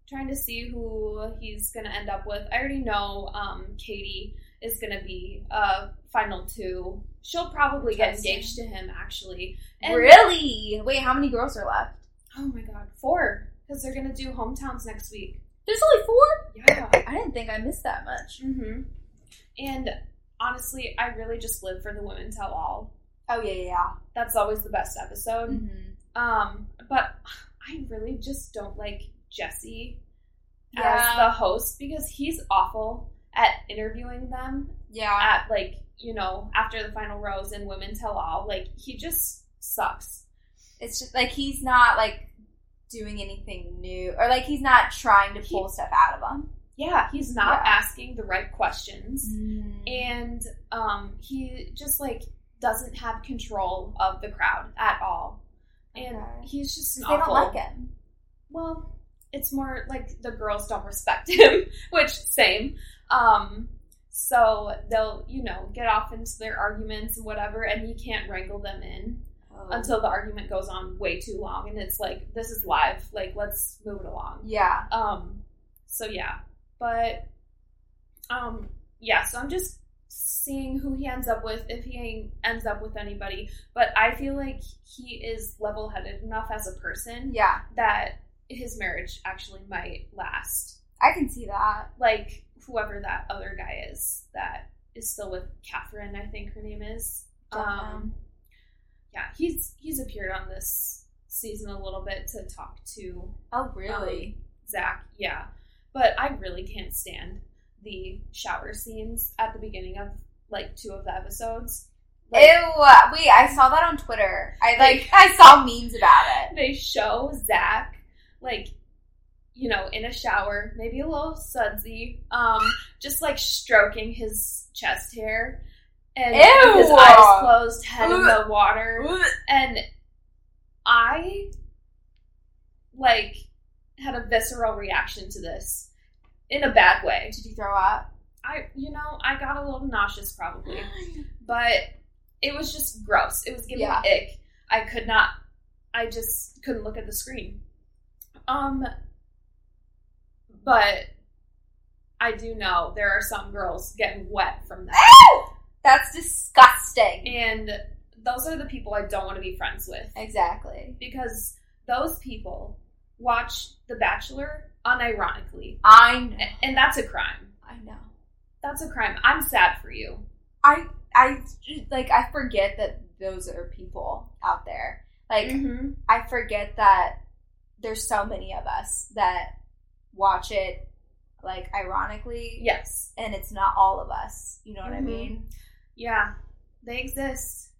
trying to see who he's gonna end up with. I already know um, Kaity is gonna be uh, final two. She'll probably get engaged to him actually. And- really? Wait, how many girls are left? Oh my god, four because they're gonna do hometowns next week. There's only four. Yeah. I didn't think I missed that much. hmm And honestly, I really just live for the women tell all. Oh yeah, yeah. That's always the best episode. Mm-hmm. Um, but I really just don't like Jesse as Yeah. the host because he's awful at interviewing them Yeah. at like you know after the final rose and women tell all. Like he just sucks. It's just like he's not like doing anything new, or like he's not trying to He- pull stuff out of them. Yeah, he's not Yeah. asking the right questions. and um, he just like doesn't have control of the crowd at all, and Okay. he's just an they don't like him. Well, it's more like the girls don't respect him, which same. Um, so they'll you know get off into their arguments and whatever, and he can't wrangle them in Oh. until the argument goes on way too long, and it's like this is live, like let's move it along. yeah. Um, so yeah, but um, yeah. So I'm just seeing who he ends up with if he ends up with anybody. But I feel like he is level-headed enough as a person Yeah. that his marriage actually might last. I can see that. Like whoever that other guy is that is still with Catherine, I think her name is. Um, yeah, he's he's appeared on this season a little bit to talk to Oh really? Zach, yeah. But I really can't stand the shower scenes at the beginning of like two of the episodes. Like, Ew! Wait, I saw that on Twitter. I like I saw memes about it. They show Zach like you know in a shower, maybe a little sudsy, um, just like stroking his chest hair and with his eyes closed, head in the water, and I like had a visceral reaction to this in a bad way. Did you throw up? I, you know, I got a little nauseous probably, but it was just gross. It was giving Yeah. me ick. I could not. I just couldn't look at the screen. Um, but I do know there are some girls getting wet from that, Ew! That's disgusting. and those are the people I don't want to be friends with Exactly. because those people watch The Bachelor unironically, I know. And that's a crime. I know. That's a crime. I'm sad for you. I I like I forget that those are people out there. Like Mm-hmm. I forget that there's so many of us that watch it like ironically Yes. and it's not all of us. You know what I Mhm. mean? Yeah, they exist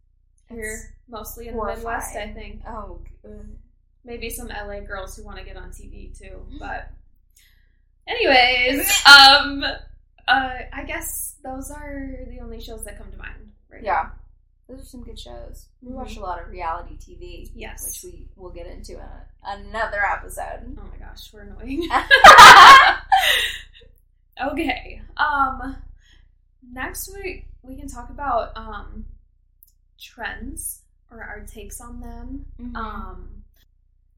It's here, mostly in the Midwest. I think Oh, good. Maybe some LA girls who want to get on TV too. But, anyways, um, uh, I guess those are the only shows that come to mind. Right yeah. Those are some good shows. We Mhm. watch a lot of reality TV, Yes. which we will get into in a, another episode. Oh my gosh, we're annoying. okay. Um, next week we can talk about um trends or our takes on them. Mhm. Um,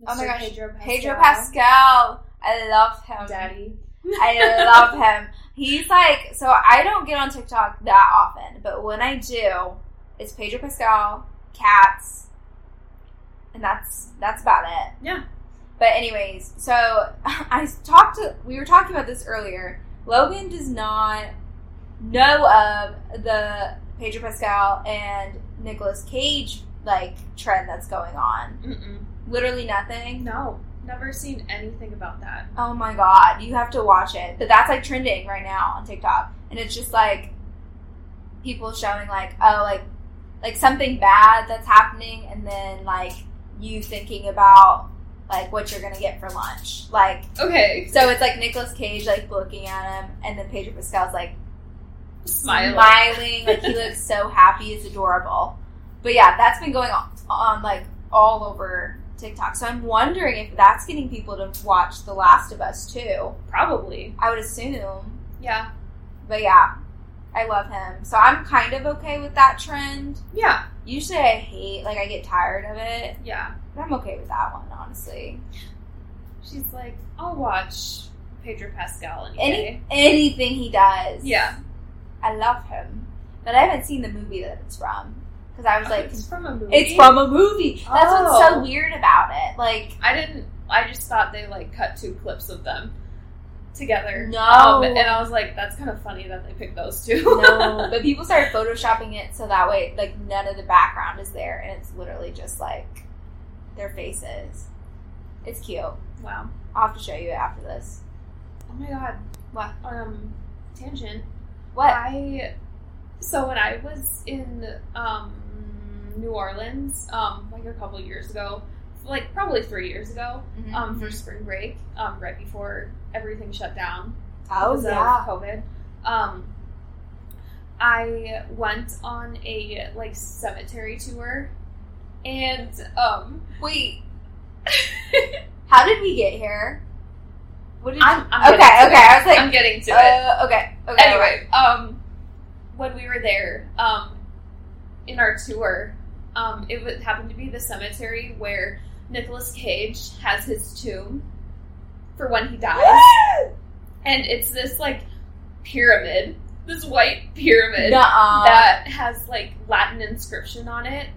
oh my Mr. gosh, Pedro Pascal. Pedro Pascal. I love him. Daddy. I love him. He's like, so I don't get on TikTok that often, but when I do, it's Pedro Pascal, cats, and that's that's about it. Yeah. But anyways, so I talked to we were talking about this earlier. Logan does not know of the Pedro Pascal and Nicolas Cage like trend that's going on. Mm-mm. Literally nothing. No, never seen anything about that. Oh my god, you have to watch it. But that's like trending right now on TikTok. And it's just like people showing like, oh like like something bad that's happening and then like you thinking about like what you're gonna get for lunch. Like Okay. so it's like Nicolas Cage like looking at him and then Pedro Pascal's like Smiling. smiling, like he looks so happy, it's adorable. But yeah, that's been going on, on like all over TikTok. So I'm wondering if that's getting people to watch The Last of Us too. Probably. I would assume. Yeah. But yeah, I love him. So I'm kind of okay with that trend. Yeah. Usually I hate, like, I get tired of it, Yeah. but I'm okay with that one, honestly. She's like, I'll watch Pedro Pascal any, Any day. anything he does. Yeah. I love him, but I haven't seen the movie that it's from because I was like, it's from a movie. it's from a movie. That's what's so Oh. weird about it. Like, I didn't. I just thought they like cut two clips of them together. No. Um, and I was like, that's kind of funny that they picked those two. no, but people started photoshopping it so that way, like, none of the background is there, and it's literally just like their faces. It's cute. wow. I'll have to show you it after this. Oh my god. What? Um, tangent. What? I so when I was in um New Orleans, um, like a couple years ago, like probably three years ago, Mhm, um, for mhm. spring break, um, right before everything shut down oh yeah. of COVID. Um, I went on a like cemetery tour, and um, Wait, how did we get here? What did I'm, you? I'm okay, okay. it. I was like, I'm getting to it. uh, okay, okay. anyway, um, when we were there, um, in our tour, um, it would happen to be the cemetery where Nicolas Cage has his tomb for when he dies, and it's this like pyramid, this white pyramid Nuh-uh. that has like Latin inscription on it,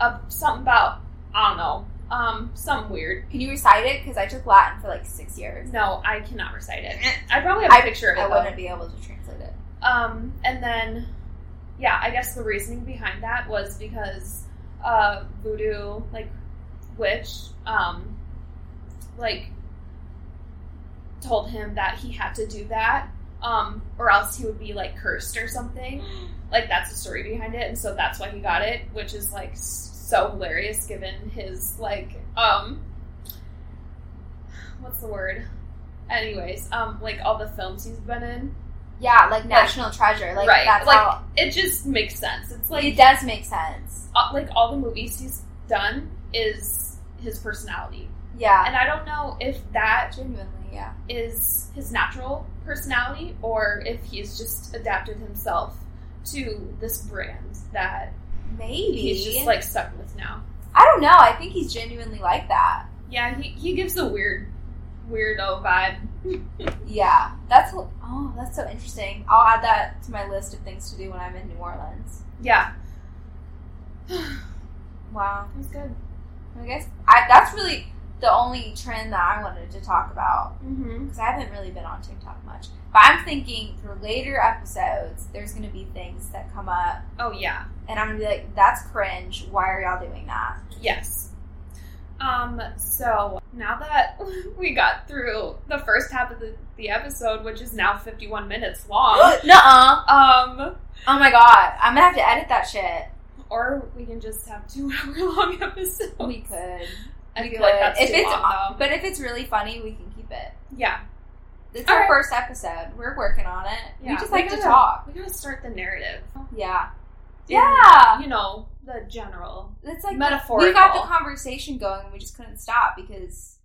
uh, something about I don't know, um, something weird. Can you recite it? Because I took Latin for like six years. No, I cannot recite it. I probably have a I- picture of it. I though. wouldn't be able to translate it. Um, and then, yeah, I guess the reasoning behind that was because uh, voodoo, like witch, um, like told him that he had to do that, um, or else he would be like cursed or something. Like that's the story behind it, and so that's why he got it, which is like so hilarious given his like um, what's the word? Anyways, um, like all the films he's been in. Yeah, like National Treasure. Like right. that's like how it just makes sense. It's like it does make sense. uh, like all the movies he's done is his personality. Yeah, And I don't know if that genuinely, yeah. is his natural personality or if he's just adapted himself to this brand that Maybe he's just like stuck with now. I don't know. I think he's genuinely like that. Yeah, he, he gives a weird weirdo vibe. Yeah, that's oh, that's so interesting. I'll add that to my list of things to do when I'm in New Orleans. Yeah. Wow, That's good. I guess I, that's really the only trend that I wanted to talk about Mm-hmm. because I haven't really been on TikTok much. But I'm thinking for later episodes, there's going to be things that come up, Oh yeah. and I'm going to be like, "That's cringe. Why are y'all doing that?" Yes. Um, so now that we got through the first half of the, the episode, which is now 51 minutes long, Nuh-uh. um, Oh my god, I'm gonna have to edit that shit. or we can just have two hour long episodes. We could. I we feel could. like that's if too it's long, though. but if it's really funny, we can keep it. Yeah. It's All our right. first episode. We're working on it. yeah. we just like to gotta- talk. We gotta start the narrative. Yeah. In, Yeah. You know, the general. It's like Metaphorical. We got the conversation going, and we just couldn't stop because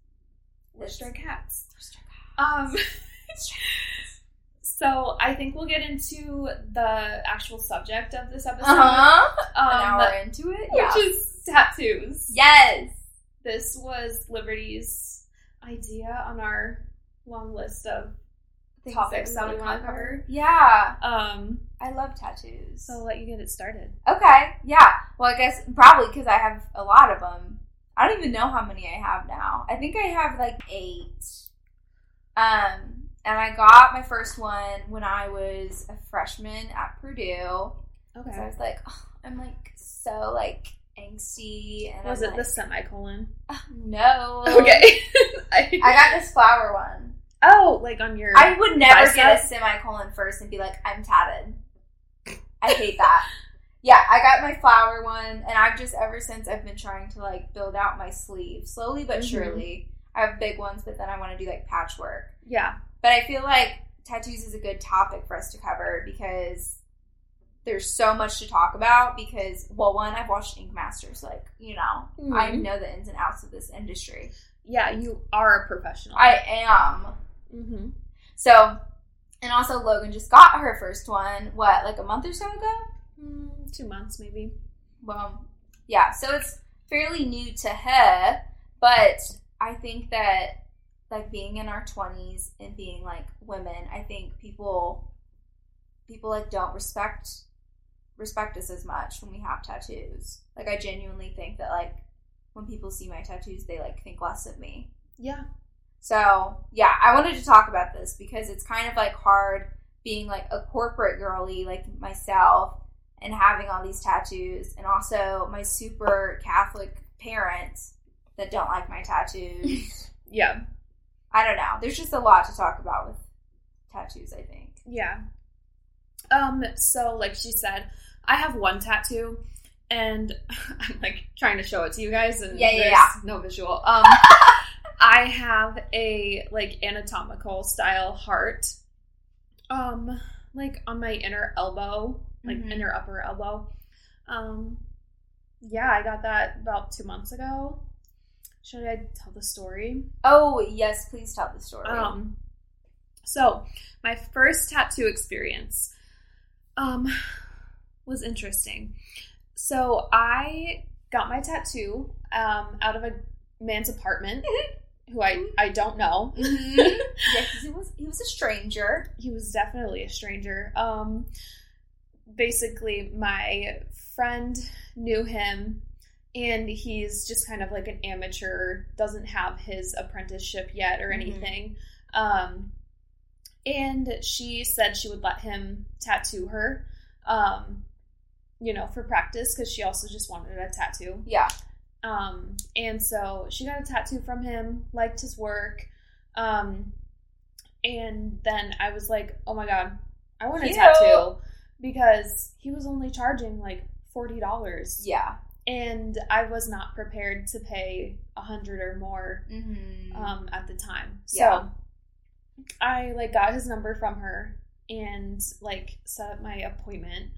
We're stray cats. we're stray Um, so I think we'll get into the actual subject of this episode. Uh-huh. An Um, hour into it. which Yeah. is tattoos. yes. This was Liberty's idea on our long list of topics that we want to cover. Yeah. Um, I love tattoos. so I'll let you get it started. Okay, yeah. Well, I guess probably because I have a lot of them. I don't even know how many I have now. I think I have like eight. Um, and I got my first one when I was a freshman at Purdue. Okay. So I was like, oh, I'm like so like angsty, and Was I'm it the semicolon? "Oh, no? Okay. I got this flower one. oh, like on your. I would never get a semicolon first and be like, I'm tatted. I hate that. yeah, I got my flower one, and I've just ever since I've been trying to like build out my sleeve slowly but Mhm. surely. I have big ones, but then I want to do like patchwork. yeah. But I feel like tattoos is a good topic for us to cover because there's so much to talk about. Because well, one, I've watched Ink Masters, like you know, I Mhm. know the ins and outs of this industry. Yeah, you are a professional. I am. Mm-hmm. So, and also Logan just got her first one, what, like a month or so ago? Mm, two months, maybe. Well, yeah, so it's fairly new to her, but I think that like being in our 20s and being like women, I think people people like don't respect respect us as much when we have tattoos. Like I genuinely think that like when people see my tattoos, they like think less of me. Yeah. So yeah, I wanted to talk about this because it's kind of like hard being like a corporate girly like myself and having all these tattoos and also my super Catholic parents that don't like my tattoos. Yeah. I don't know. There's just a lot to talk about with tattoos, I think. Yeah. Um, so like she said, I have one tattoo and I'm like trying to show it to you guys and Yeah, yeah, there's yeah. no visual. Um I have a like anatomical style heart. Um like on my inner elbow, like Mhm. inner upper elbow. Um yeah, I got that about two months ago. Should I tell the story? Oh, yes, please tell the story. Um, so my first tattoo experience um was interesting. So I got my tattoo um out of a man's apartment who I I don't know. Mhm. yeah, because he was he was a stranger. he was definitely a stranger. Um, basically, my friend knew him, and he's just kind of like an amateur, doesn't have his apprenticeship yet or Mhm. anything. Um, and she said she would let him tattoo her, um, you know, for practice because she also just wanted a tattoo. Yeah. Um, and so she got a tattoo from him, liked his work. Um, and then I was like, oh my God, I want a Cute. tattoo because he was only charging like $40. Yeah. And I was not prepared to pay a hundred or more Mm-hmm. um, at the time. So Yeah. I like got his number from her and like set up my appointment.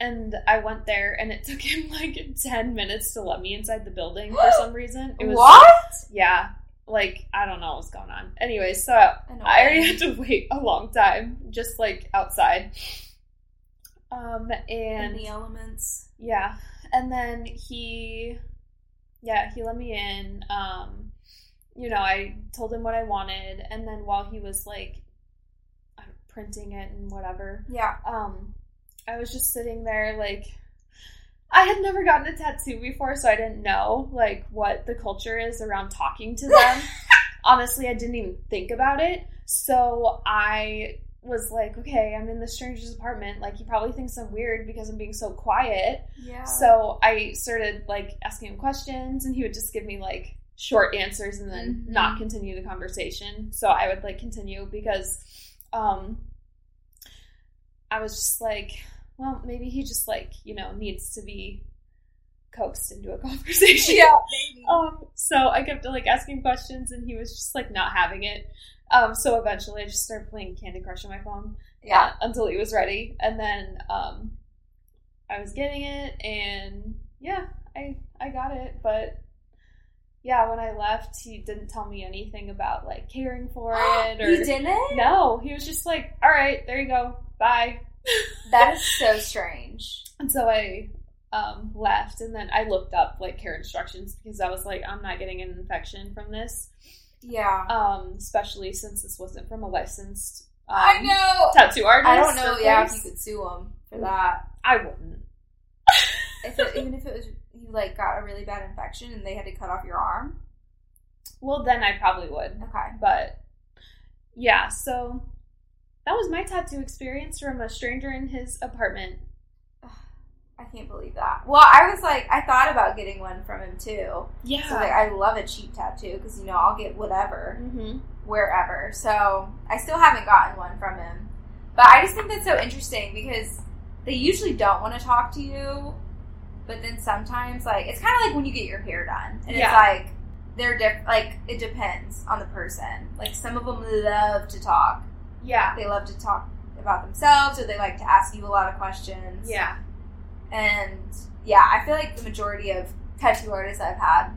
And I went there and it took him like 10 minutes to let me inside the building for some reason. It was what? yeah, like I don't know what's going on. Anyway, so I already had to wait a long time just like outside. Um And and the elements. yeah. And then he yeah, he let me in. Um you know, I told him what I wanted and then while he was like printing it and whatever, Yeah. um I was just sitting there like I had never gotten a tattoo before, so I didn't know like what the culture is around talking to them. Honestly, I didn't even think about it. So I was like, okay, I'm in the stranger's apartment. Like he probably thinks I'm weird because I'm being so quiet. Yeah. So I started like asking him questions, and he would just give me like short answers and then Mhm. not continue the conversation. So I would like continue because um I was just like, well, maybe he just like, you know, needs to be coaxed into a conversation. yeah. Um, so I kept like asking questions and he was just like not having it. Um, so eventually I just started playing Candy Crush on my phone Yeah. uh, until he was ready. And then um, I was getting it, and yeah, I I got it. But yeah, when I left, he didn't tell me anything about like caring for it or you didn't? no. He was just like, "All right, there you go, bye." That is so strange. And so I um, left, and then I looked up like care instructions because I was like, I'm not getting an infection from this, Yeah. um, especially since this wasn't from a licensed. Um, I know. Tattoo artist. I don't know. Yeah, if you could sue them for that. I wouldn't. If it, even if it was you like got a really bad infection and they had to cut off your arm. Well, then I probably would. Okay. But yeah, so that was my tattoo experience from a stranger in his apartment. I can't believe that. Well, I was like, I thought about getting one from him too. Yeah. So like, I love a cheap tattoo because you know I'll get whatever mm-hmm. wherever. So I still haven't gotten one from him, but I just think that's so interesting because they usually don't want to talk to you, but then sometimes like it's kind of like when you get your hair done, and Yeah. it's like they're diff- like it depends on the person. Like some of them love to talk. Yeah. They love to talk about themselves, or they like to ask you a lot of questions. Yeah. And yeah, I feel like the majority of tattoo artists I've had,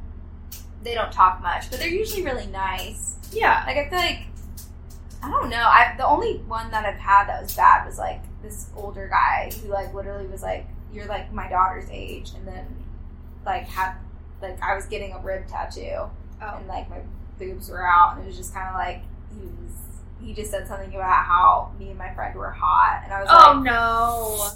they don't talk much, but they're usually really nice. Yeah. Like I feel like I don't know. I the only one that I've had that was bad was like this older guy who like literally was like, "You're like my daughter's age," and then like had like I was getting a rib tattoo, Oh. and like my boobs were out, and it was just kind of like he was. He just said something about how me and my friend were hot, and I was Oh like, "Oh no.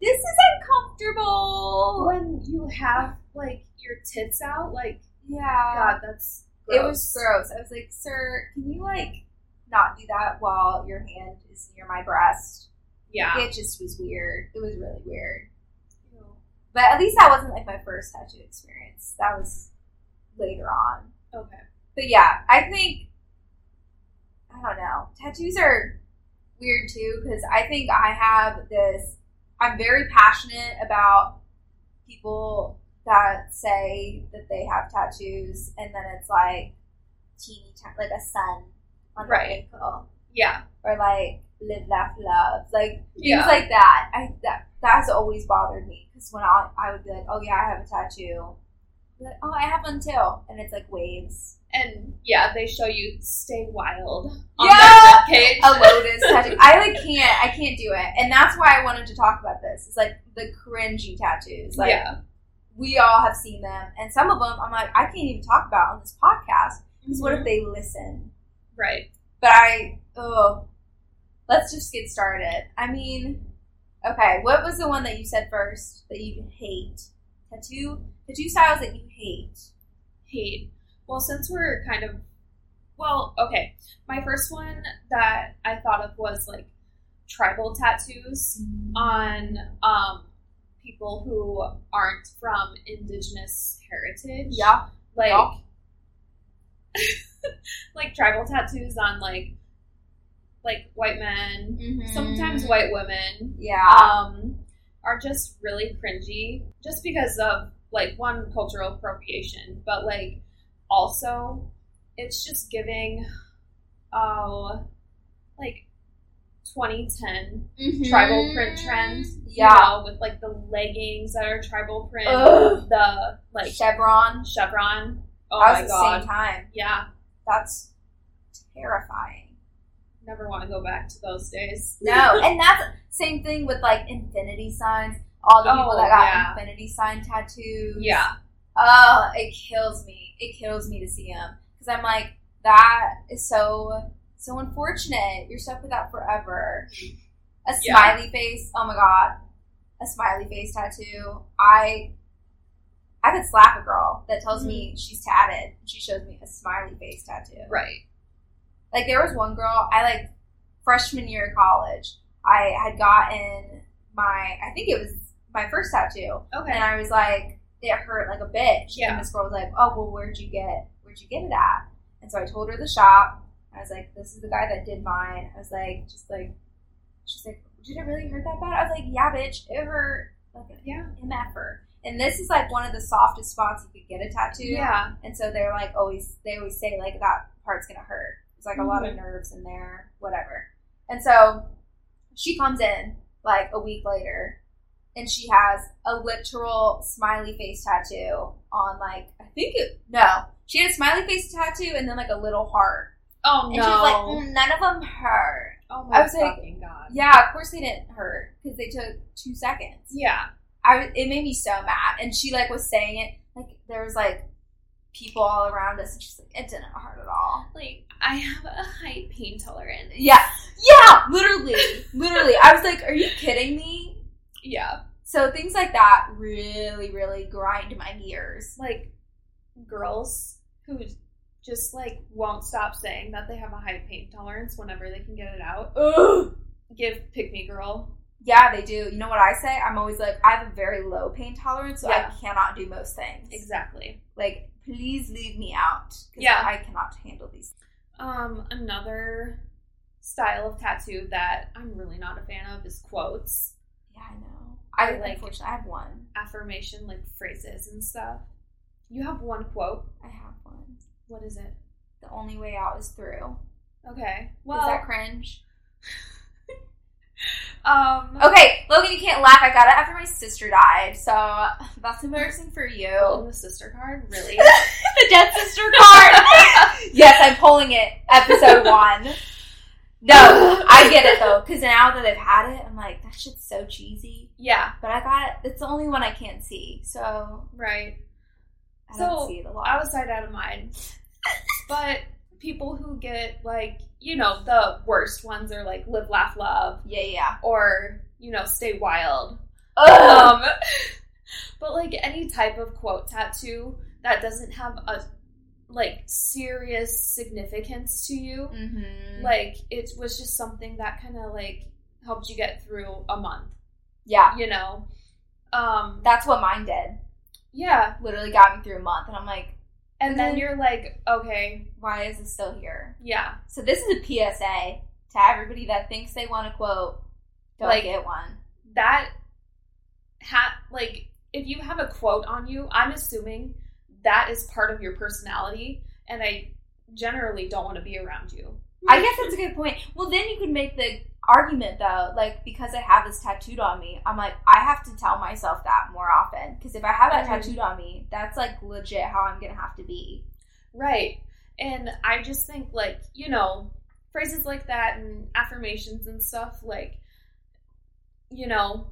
"This is uncomfortable." When you have like your tits out, like yeah, God, that's it was gross. I was like, "Sir, can you like not do that while your hand is near my breast?" Yeah. It just was weird. It was really weird. But at least that wasn't like my first tattoo experience. That was later on. Okay. But yeah, I think I don't know. Tattoos are weird too because I think I have this. I'm very passionate about people that say that they have tattoos, and then it's like teeny, ta- like a sun on Right. the ankle, Yeah. or like live, laugh, love, like things Yeah. like that. I that that's always bothered me because when I I would be like, oh yeah, I have a tattoo. Like, oh, I have one too, and it's like waves. And yeah, they show you stay wild on Yeah! that page. a lotus tattoo. I like can't. I can't do it, and that's why I wanted to talk about this. It's like the cringy tattoos. Like yeah. we all have seen them, and some of them I'm like I can't even talk about on this podcast because what Mhm. if they listen? Right. But I oh, let's just get started. I mean, okay, what was the one that you said first that you hate? Tattoo tattoo styles that you hate. Hate. Well, since we're kind of well, okay. My first one that I thought of was like tribal tattoos on um people who aren't from indigenous heritage. Yeah. Like Yeah. like tribal tattoos on like like white men, Mhm. sometimes white women. Yeah. um, are just really cringy just because of like one cultural appropriation, but like also it's just giving oh like 2010 Mhm. tribal print trend. Yeah. You know, with like the leggings that are tribal print, Ugh. the like Chevron. chevron. Oh my the god. same time. Yeah. That's terrifying. Never want to go back to those days. No, and that's same thing with like infinity signs. All the people Oh, that got yeah. infinity sign tattoos. Yeah. Oh, it kills me. It kills me to see them because I'm like, that is so so unfortunate. You're stuck with that forever. A Yeah. smiley face. Oh my god, a smiley face tattoo. I I could slap a girl that tells me mm-hmm. she's tatted. and She shows me a smiley face tattoo. Right. Like there was one girl I like freshman year of college. I had gotten my I think it was my first tattoo, Okay. and I was like, it hurt like a bitch. Yeah. And this girl was like, oh well, where'd you get where'd you get it at? And so I told her the shop. I was like, this is the guy that did mine. I was like, just like, she's like, did it really hurt that bad? I was like, yeah, bitch, it hurt like an yeah. MFer. And this is like one of the softest spots you could get a tattoo. Yeah. And so they're like always they always say like that part's gonna hurt. It's like a lot Mm-hmm. of nerves in there, whatever. And so she comes in like a week later and she has a literal smiley face tattoo on like I think it no. She had a smiley face tattoo and then like a little heart. Oh And no. she was like, "Mm, none of them hurt. oh my I was like, fucking god. Yeah, of course they didn't hurt because they took two seconds. Yeah. I it made me so mad, and she like was saying it like there was like people all around us, and she's like, it didn't hurt at all. Like I have a high pain tolerance. Yeah, yeah, literally, literally. I was like, are you kidding me? Yeah. So things like that really, really grind my gears. Like girls who just like won't stop saying that they have a high pain tolerance whenever they can get it out. Ugh. Give pick me girl. Yeah, they do. You know what I say? I'm always like, I have a very low pain tolerance, so Yeah. I cannot do most things. Exactly. Like, please leave me out Yeah. I cannot handle these. Um, another style of tattoo that I'm really not a fan of is quotes, Yeah, I know. I like- unfortunately I have one. affirmation, like phrases and stuff. You have one quote. I have one. What is it? The only way out is through. Okay. Well, Is that cringe? um, Okay, Logan, you can't laugh. I got it after my sister died, so that's embarrassing for you. pulling the sister card, really? the dead sister card. yes, I'm pulling it. Episode one. No, I get it though, because now that I've had it, I'm like, that shit's so cheesy. yeah. But I got it. It's the only one I can't see, so Right. I So, don't see it a lot. Out of sight, out of mind. But people who get like, you know, the worst ones are like live, laugh, love, Yeah, yeah. or, you know, stay wild. Ugh. Um, but like any type of quote tattoo that doesn't have a like serious significance to you, hmm like it was just something that kind of like helped you get through a month, yeah, you know. Um, that's what mine did. yeah, Literally got me through a month, and I'm like, and then you're like, okay, why is it still here? yeah, So this is a PSA to everybody that thinks they want a quote. Don't Like- get one. that hat like if you have a quote on you, I'm assuming that is part of your personality, and I generally don't want to be around you. I guess that's a good point. Well, then you could make the argument though, like because I have this tattooed on me, I'm like I have to tell myself that more often because if I have that Mhm. tattooed on me, that's like legit how I'm gonna have to be. Right. And I just think, like, you know, phrases like that and affirmations and stuff, like, you know,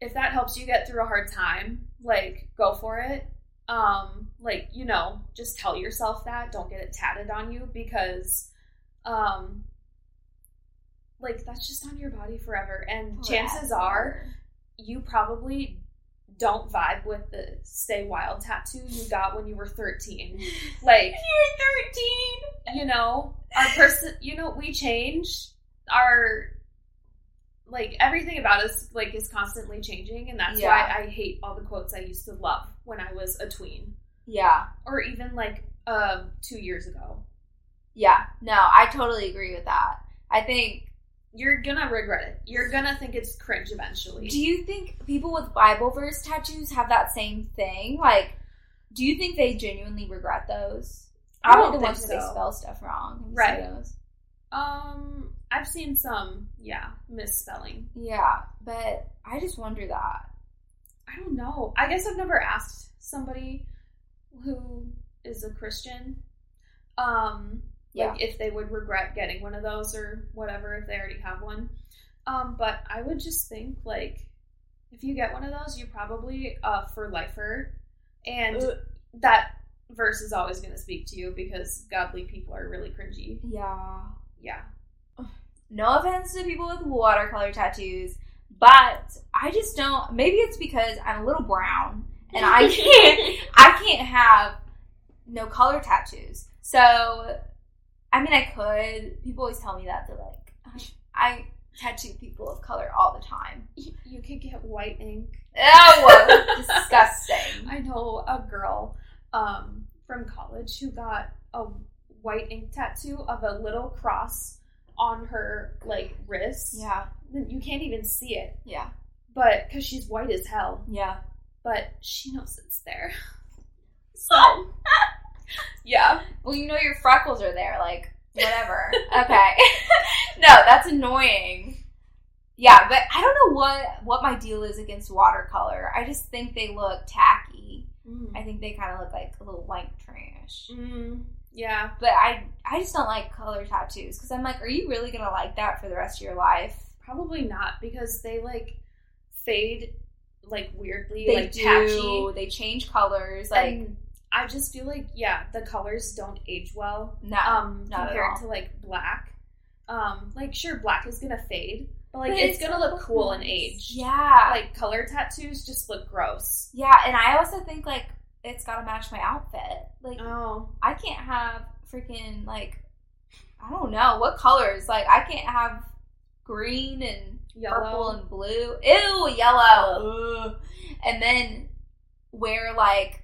if that helps you get through a hard time, like, go for it. Um, like, you know, just tell yourself that. Don't get it tatted on you because, um, like, that's just on your body forever. And chances are you probably don't vibe with the stay wild tattoo you got when you were 13. Like, you're 13. you know, our person, you know, we change. Our like everything about us like is constantly changing, and that's Yeah. why I hate all the quotes I used to love when I was a tween, Yeah, or even like um two years ago. yeah. No, I totally agree with that. I think You're gonna regret it. You're gonna think it's cringe eventually. Do you think people with Bible verse tattoos have that same thing? Like, do you think they genuinely regret those? I don't Probably the think ones where they spell stuff wrong. Have Right. those? um, I've seen some, yeah, misspelling. Yeah, but I just wonder that. I don't know. I guess I've never asked somebody who is a Christian, um, Yeah. like if they would regret getting one of those or whatever if they already have one. Um, but I would just think like if you get one of those, you're probably uh, for lifer, and Ugh. that verse is always going to speak to you because godly people are really cringy. Yeah. Yeah. No offense to people with watercolor tattoos, but I just don't. Maybe it's because I'm a little brown and I can't. I can't have no color tattoos. So, I mean, I could. People always tell me that they're like, I tattoo people of color all the time. You, could get white ink. Oh, disgusting. I know a girl um, from college who got a white ink tattoo of a little cross on her like wrists. Yeah, You can't even see it, yeah, but because she's white as hell, yeah. but she knows it's there. So, yeah. Well, you know your freckles are there, like whatever. okay. no, that's annoying. Yeah, but I don't know what what my deal is against watercolor. I just think they look tacky. I think they kind of look like a little white trash. Mm, yeah. But I I just don't like color tattoos because I'm like, are you really gonna like that for the rest of your life? Probably not because they like fade like weirdly, They like do. patchy. They change colors. Like and I just feel like yeah, the colors don't age well. no, um compared to like black. Um, like sure, black is gonna fade, but like But it's, it's gonna look cool in nice. age. Yeah, Like color tattoos just look gross. yeah, and I also think like it's got to match my outfit. Like Oh, I can't have freaking like I don't know what colors. Like I can't have green and purple and blue. Ew, yellow. Ugh. And then wear like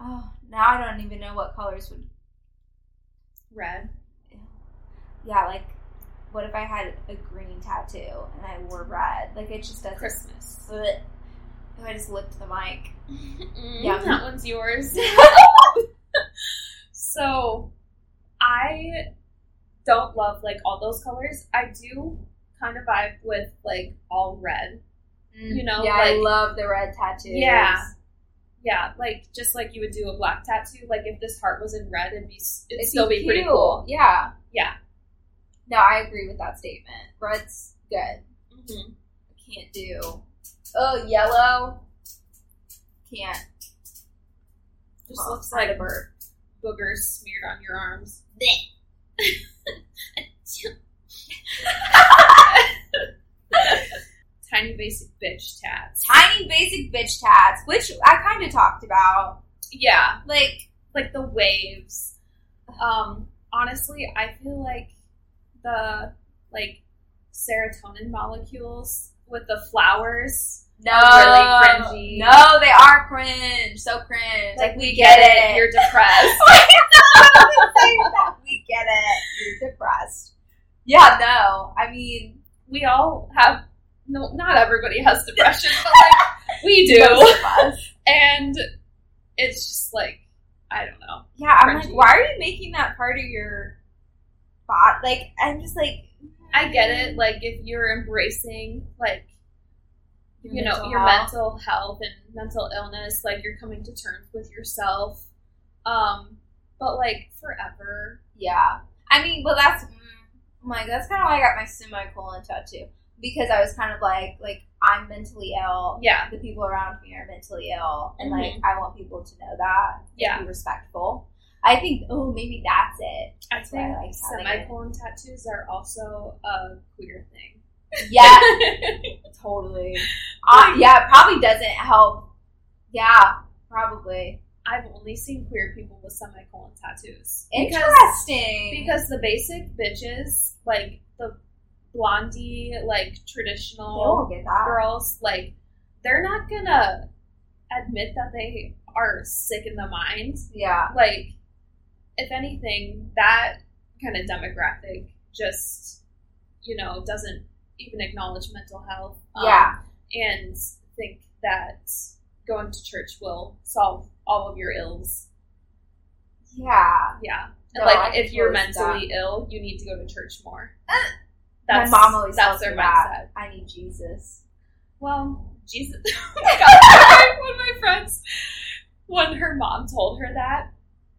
oh now I don't even know what colors would red. yeah like what if I had a green tattoo and I wore red? Like it just doesn't. Christmas. Ugh. I just licked the mic. yeah, that one's yours. so, I don't love like all those colors. I do kind of vibe with like all red. You know, yeah, I love the red tattoos. Yeah. Yeah, like just like you would do a black tattoo. Like if this heart was in red, it'd be it'd, It'd still be, pretty cool. Yeah. Yeah. No, I agree with that statement. Red's good. Mhm. Can't do. Oh, yellow. Can't. Just Oh, looks like a bird. boogers smeared on your arms. Tiny basic bitch tats. Tiny basic bitch tats, which I kind of talked about. Yeah, Like, like the waves. Um, honestly, I feel like the like serotonin molecules with the flowers. No, really cringy. No, they are cringe. So cringe. Like, we, get, it. You're depressed. we get it. You're depressed. Yeah, no. I mean, we all have. No, not everybody has depression, but like we do. most of us. and it's just like I don't know. Yeah, I'm like, why are you making that part of your bot? Like, I'm just like, I get it. Mm. Like if you're embracing like Your you know mental your health. mental health and mental illness, like you're coming to terms with yourself. Um, but like forever, Yeah. I mean, well, that's mm, like that's kind of why I got my semicolon tattoo because I was kind of like like I'm mentally ill. yeah, The people around me are mentally ill, and like Mhm. I want people to know that. Yeah. Be respectful. I think. Oh, maybe that's it. I That's why I think like having it. semicolon tattoos are also a queer thing. Yeah. totally. Uh, yeah. It probably doesn't help. Yeah. Probably. I've only seen queer people with semicolon tattoos. Because Interesting. because the basic bitches, like the blondie, like traditional girls, like they're not gonna admit that they are sick in the mind. Yeah. Like, if anything, that kind of demographic just, you know, doesn't even acknowledge mental health. um, Yeah. and think that going to church will solve all of your ills. Yeah. Yeah. And No, like, I if you're mentally ill, you need to go to church more. My mom always that's tells their mindset. that. I need Jesus. Well, Jesus. oh. One of my friends, when her mom told her that,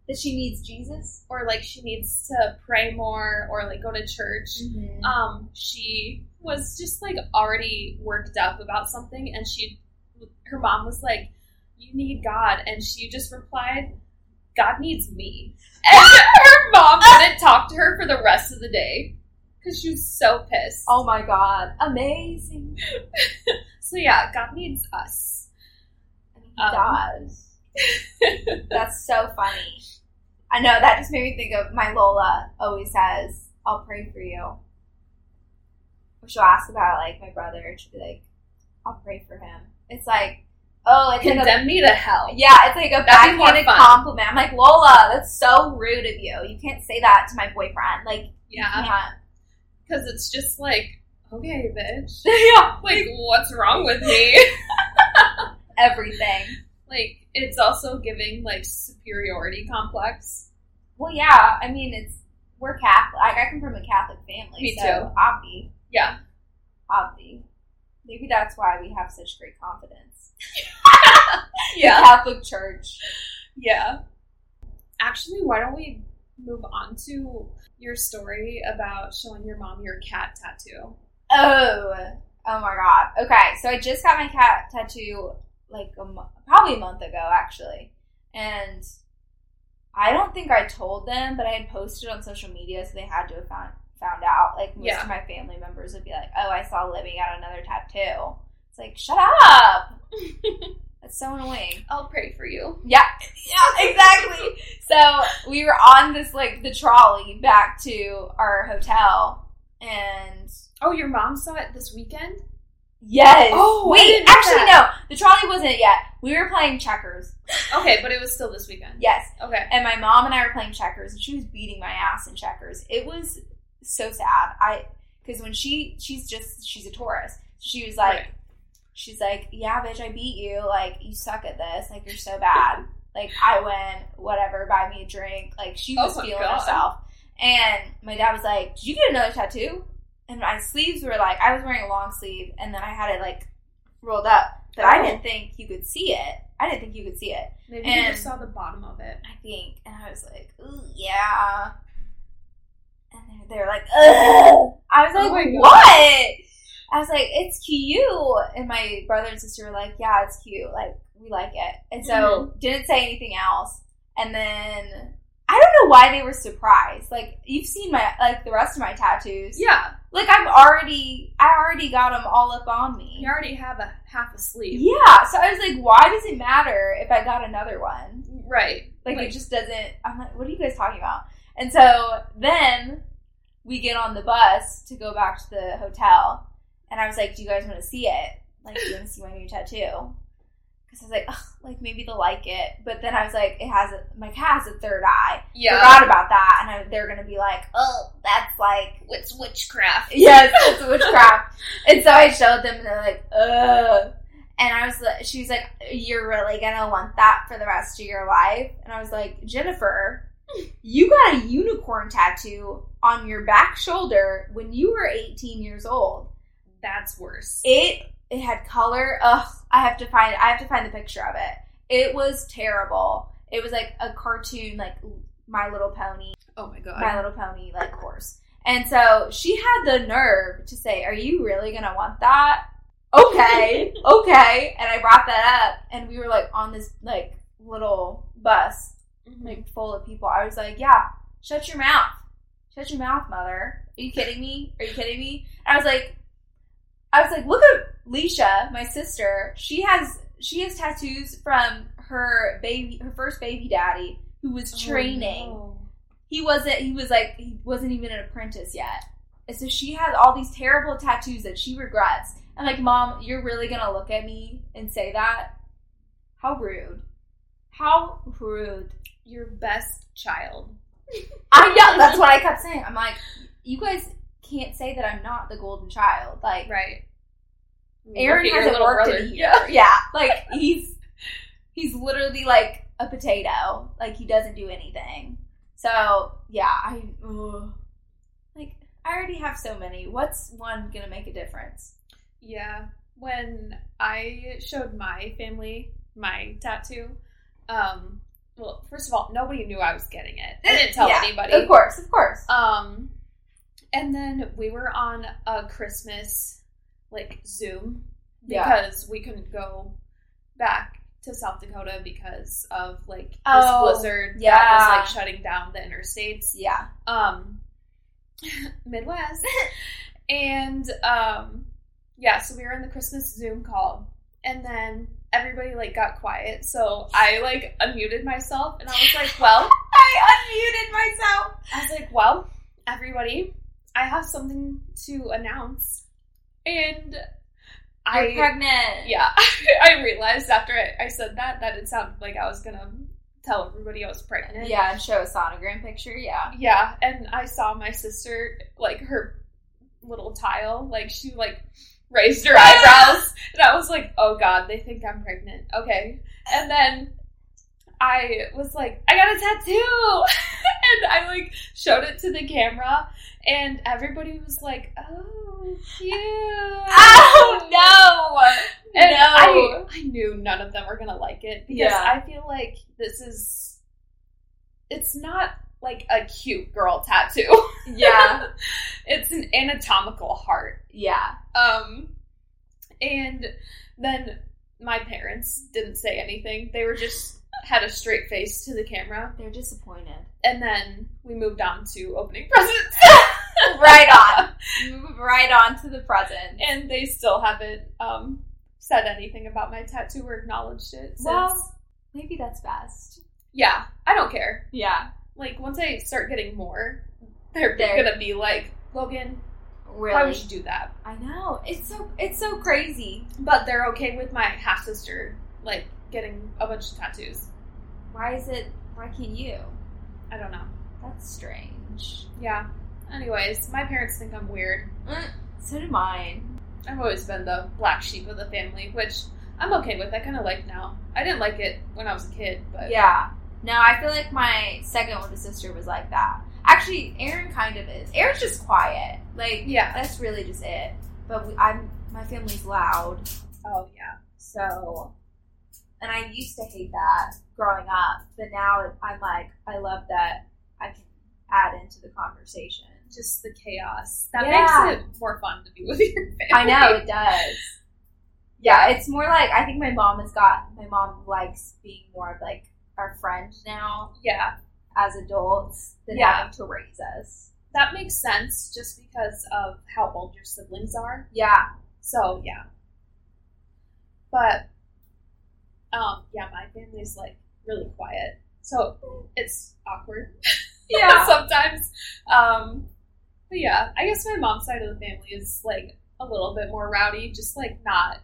That she needs Jesus. or like she needs to pray more, or like go to church, Mm-hmm. um, she was just like already worked up about something, and she, her mom was like, "You need God," and she just replied, "God needs me," and her mom didn't talk to her for the rest of the day because she was so pissed. Oh my God! Amazing. So yeah, God needs us. He Um, does. That's so funny. I know that just made me think of my Lola. Always says, "I'll pray for you." She'll ask about like my brother, and she'll be like, "I'll pray for him." It's like, oh, it's like a Condemn me to hell. Yeah, it's like a That'd backhanded compliment. I'm like, Lola, that's so rude of you. You can't say that to my boyfriend. Like, Yeah, because it's just like, okay, bitch. yeah. Like, what's wrong with me? Everything. like, it's also giving like superiority complex. Well, yeah. I mean, it's we're Catholic. Like, I come from a Catholic family, Me so too. obvi, Yeah, obvi. Maybe that's why we have such great confidence. yeah, Catholic Church. yeah. Actually, why don't we move on to your story about showing your mom your cat tattoo? Oh, oh my god. Okay, so I just got my cat tattoo like a mo- probably a month ago, actually, and I don't think I told them, but I had posted on social media, so they had to have found found out. Like most Yeah. of my family members would be like, "Oh, I saw Libby got another tattoo." It's like, shut up. That's so annoying. I'll pray for you. Yeah, yeah, exactly. so we were on this like the trolley back to our hotel, and Oh, your mom saw it this weekend? Yes. Oh, wait. Actually, no. The trolley wasn't yet. We were playing checkers. Okay, but it was still this weekend. Yes. Okay. And my mom and I were playing checkers, and she was beating my ass in checkers. It was so sad. I because when she she's just she's a Taurus. She was like, Right. she's like, yeah, bitch, I beat you. Like you suck at this. Like you're so bad. Like I win. Whatever. Buy me a drink. Like she was Oh feeling God. herself. And my dad was like, did you get another tattoo? And my sleeves were like, I was wearing a long sleeve, and then I had it like rolled up, but I Oh. didn't think you could see it. I didn't think you could see it. Maybe you just saw the bottom of it. I think, and I was like, Ooh, yeah. And they're, they're like, Ugh. I was like, Oh what? I was like, it's cute. And my brother and sister were like, yeah, it's cute. Like, we like it. And so Mm-hmm. didn't say anything else. And then I don't know why they were surprised. Like you've seen my like the rest of my tattoos. Yeah, Like I'm already I already got them all up on me. you already have a half a sleeve. Yeah, so I was like, why does it matter if I got another one? Right. Like, Like- it just doesn't. I'm like, what are you guys talking about? And so then we get on the bus to go back to the hotel, and I was like, do you guys want to see it? Like, do you want to see my new tattoo? Because I was like, like maybe they'll like it. But then I was like, it has a my cat has a third eye. Yeah. Forgot about that, and I, they're gonna be like, oh, that's like It's witchcraft. yes, it's witchcraft. and so I showed them, and they're like, ugh. And I was, like- she was like, "You're really gonna want that for the rest of your life?" And I was like, "Jennifer, you got a unicorn tattoo on your back shoulder when you were 18 years old. That's worse. It it had color. Ugh, I have to find I have to find the picture of it. It was terrible. It was like a cartoon, like My Little Pony, oh my god. My Little Pony, like horse. And so she had the nerve to say, "Are you really gonna want that?" Okay, okay. And I brought that up, and we were like on this like little bus, Mhm. like full of people. I was like, "Yeah, shut your mouth, shut your mouth, mother. Are you kidding me? Are you kidding me?" And I was like, I was like, "Look at Leisha, my sister. She has she has tattoos from her baby, her first baby daddy, who was Oh, training." no. he wasn't he was like he wasn't even an apprentice yet and so she has all these terrible tattoos that she regrets and like mom you're really gonna look at me and say that how rude how rude Your best child. i know that's what i kept saying i'm like you guys can't say that i'm not the golden child like Right. aaron hasn't worked brother. in a year yeah like he's he's literally like a potato like he doesn't do anything so yeah i ugh. like i already have so many what's one gonna make a difference Yeah. When I showed my family my tattoo, um, well, first of all, nobody knew I was getting it. I didn't tell Yeah, anybody. of course of course Um, and then we were on a Christmas like Zoom Yeah. because we couldn't go back to South Dakota because of like this Oh, blizzard that yeah. was like shutting down the interstates. yeah Um, Midwest, and um, yeah. So we were in the Christmas Zoom call, and then everybody like got quiet. So I like unmuted myself, and I was like, "Well." i unmuted myself I was like, well, everybody, I have something to announce. And you're I, pregnant yeah, I realized after I, I said that, that it sounded like I was gonna tell everybody I was pregnant. yeah and show a sonogram picture yeah Yeah, and I saw my sister, like, her little tile, like, she, like, raised her eyebrows, and I was like, oh god, they think I'm pregnant. Okay. And then I was like, I got a tattoo! and I, like, showed it to the camera, and everybody was like, oh, cute. oh no And no I, I knew none of them were gonna like it because Yeah. I feel like this is it's not like a cute girl tattoo. yeah it's an anatomical heart. yeah Um and then my parents didn't say anything. They were just had a straight face to the camera. they're disappointed And then we moved on to opening presents. right on move right on to the present and they still haven't um said anything about my tattoo or acknowledged it since Well- maybe that's best Yeah, I don't care. yeah Like once I start getting more, they're, They're- gonna be like, Logan, really why would you do that? I know. It's so it's so crazy. But they're okay with my half sister like getting a bunch of tattoos. Why is it why can't you? I don't know. That's strange. Yeah. Anyways, my parents think I'm weird. Mm, so do mine. I've always been the black sheep of the family, which I'm okay with. I kind of like now. I didn't like it when I was a kid, but Yeah. No, I feel like my second older sister was like that. Actually, Aaron kind of is. Aaron's just quiet. Like Yeah. that's really just it. But we, I'm my family's loud, oh yeah, so and I used to hate that growing up, but now I'm like I love that I can add into the conversation. just the chaos that Yeah. makes it more fun to be with your family. I know it does. Yeah, it's more like I think my mom has got my mom likes being more of like our friend now. Yeah, as adults than Yeah. having to raise us. That makes sense just because of how old your siblings are. Yeah. So yeah. But um yeah, my family's like really quiet. So it's awkward. Yeah. sometimes. Um but yeah, I guess my mom's side of the family is like a little bit more rowdy, just like not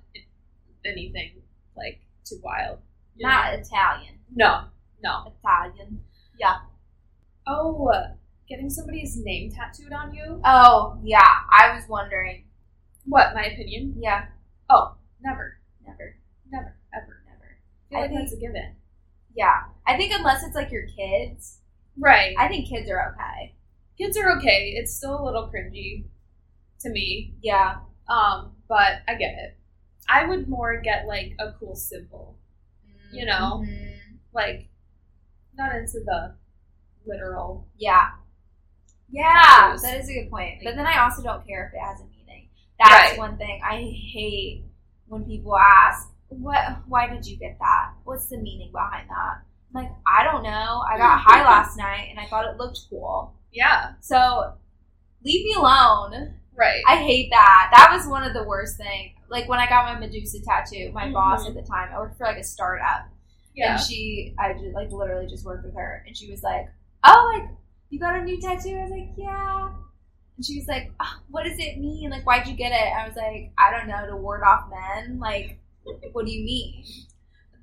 anything like too wild. you know? Not Italian. No, no. Italian. Yeah. Oh, getting somebody's name tattooed on you? Oh, yeah. I was wondering. What, my opinion? Yeah. Oh, never. Never. Never. Ever. Never. I feel I like think- that's a given. Yeah. I think unless it's like your kids, Right. I think kids are okay. Kids are okay. It's still a little cringy to me. Yeah. Um, but I get it. I would more get like a cool symbol. You know? Mhm. Like not into the literal Yeah. Yeah, Tattoos. that is a good point. But then I also don't care if it has a meaning. That's Right. one thing I hate when people ask, "What? Why did you get that? What's the meaning behind that?" I'm like, I don't know. I got high last night and I thought it looked cool. Yeah. So leave me alone. Right. I hate that. That was one of the worst things. Like when I got my Medusa tattoo, my Mhm. boss at the time, I worked for like a startup. Yeah. And she, I just like literally just worked with her, and she was like, "Oh, like you got a new tattoo?" I was like, "Yeah." And she was like, "Ah, "What does it mean? Like, why'd you get it?" I was like, "I don't know, to ward off men." Like, what do you mean?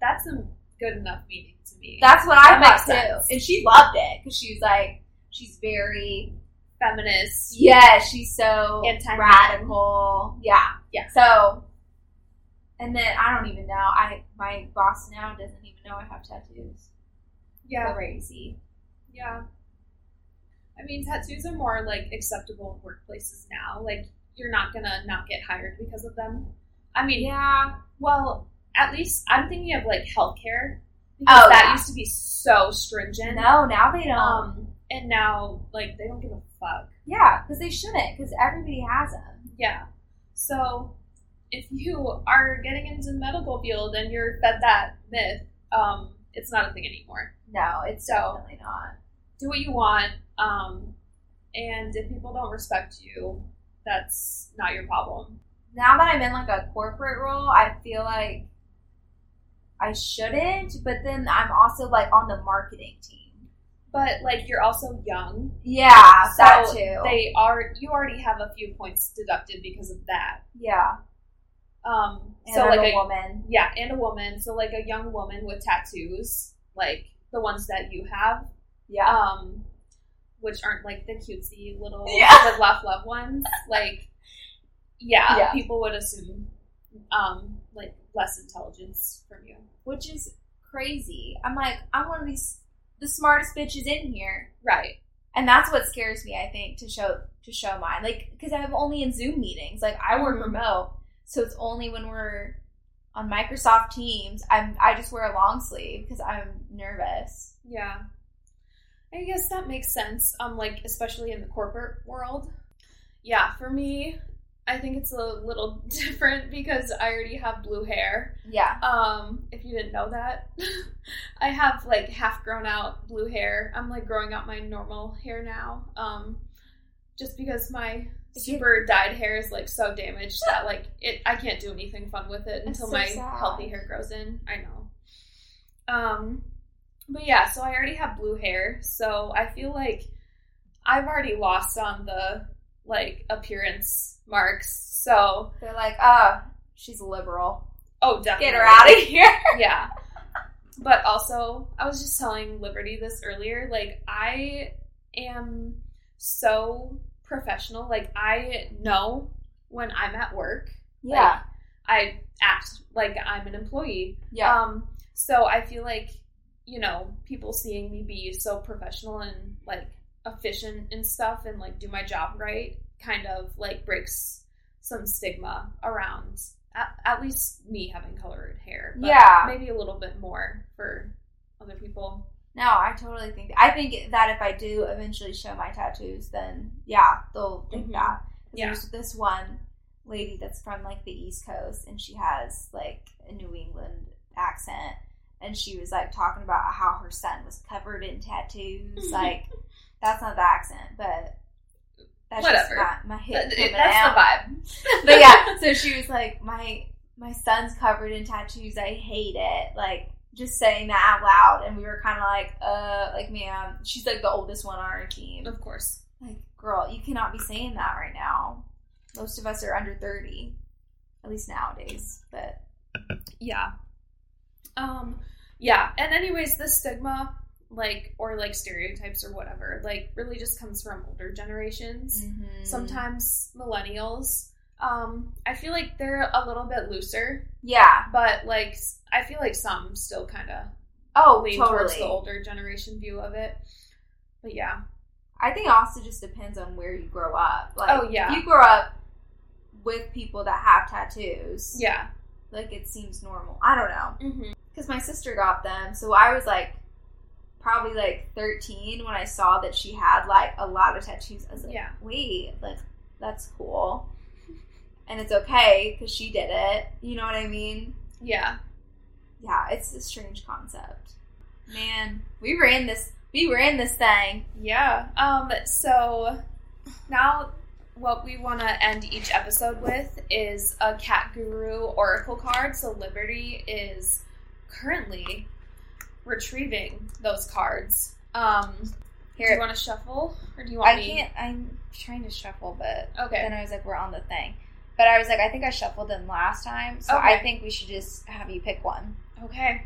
That's a good enough meaning to me. That's what I thought makes too. And she loved it because she was like, she's very, feminist. yeah, she's so Anti-man. radical. Yeah, Yeah. So, and then I don't even know. I my boss now doesn't even know I have tattoos. Yeah. Crazy. Yeah. I mean, tattoos are more like acceptable in workplaces now. Like, you're not gonna not get hired because of them. I mean, Yeah. well, at least I'm thinking of like healthcare because Oh, that yeah. used to be so stringent. No, now they don't. Um, and now like they don't give a fuck. yeah, because they shouldn't, because everybody has them. Yeah. So if you are getting into the medical field and you're fed that myth, um, it's not a thing anymore. No, it's So- definitely not. do what you want. Um, and if people don't respect you, that's not your problem. Now that I'm in like a corporate role, I feel like I shouldn't, but then I'm also like on the marketing team. But like you're also young, Yeah, so that too. they are you already have a few points deducted because of that. yeah, Um, and so like a a woman. yeah, and a woman. So like a young woman with tattoos, like the ones that you have, Yeah, um, which aren't like the cutesy little Yeah. live laugh love ones. Like, yeah, Yeah. people would assume um like less intelligence from you. which is crazy. I'm like, I'm one of these the smartest bitches in here, Right. and that's what scares me. I think to show to show mine, like because I'm only in Zoom meetings. Like I work Mhm. remote, so it's only when we're on Microsoft Teams. I'm I just wear a long sleeve because I'm nervous. Yeah. I guess that makes sense. Um, like especially in the corporate world. Yeah, for me, I think it's a little different because I already have blue hair. Yeah, Um, if you didn't know that, I have like half grown out blue hair. I'm like growing out my normal hair now. Um, just because my super dyed hair is like so damaged that like it I can't do anything fun with it until so my sad. healthy hair grows in. I know. Um, but yeah, so I already have blue hair, so I feel like I've already lost on the like appearance marks. So they're like, oh, she's a liberal. oh, definitely Get her out of here. yeah. But also, I was just telling Liberty this earlier. Like, I am so professional. Like, I know when I'm at work. Yeah, I act like I'm an employee. yeah, Um, so I feel like, you know, people seeing me be so professional and like efficient and stuff and like do my job right kind of like breaks some stigma around at, at least me having colored hair. But Yeah. Maybe a little bit more for other people. No, I totally think. I think that if I do eventually show my tattoos, then yeah, they'll think Mhm. that. Yeah. There's this one lady that's from like the East Coast, and she has like a New England accent, and she was like talking about how her son was covered in tattoos. like that's not the accent, but that's Whatever. just my, my hit That- that's out. the vibe. but yeah, so she was like, my my son's covered in tattoos. I hate it. Like just saying that out loud, and we were kind of like, uh, like ma'am. She's like the oldest one on our team. of course. Like, girl, you cannot be saying that right now. Most of us are under thirty, at least nowadays. But Yeah. Um yeah, and anyways, the stigma like or like stereotypes or whatever, like really just comes from older generations. Mm-hmm. Sometimes millennials um I feel like they're a little bit looser, yeah. but like I feel like some still kind of Oh, lean towards the older generation view of it. But yeah. I think also just depends on where you grow up. Like, Oh, yeah. if you grow up with people that have tattoos, Yeah. like it seems normal. I don't know. Mhm. because my sister got them. So I was like probably like 13 when I saw that she had like a lot of tattoos. I was like, Yeah. wait, like that's cool. And it's okay because she did it. You know what I mean? Yeah. Yeah, it's a strange concept. Man, we ran this. We ran this thing. Yeah. Um so now what we want to end each episode with is a cat guru oracle card. So Liberty is currently retrieving those cards. Um here. do you want to shuffle or do you want me? I me can't. I'm trying to shuffle, but Okay. then I was like, we're on the thing. But I was like, I think I shuffled them last time, so I think we should just have you pick one. Okay.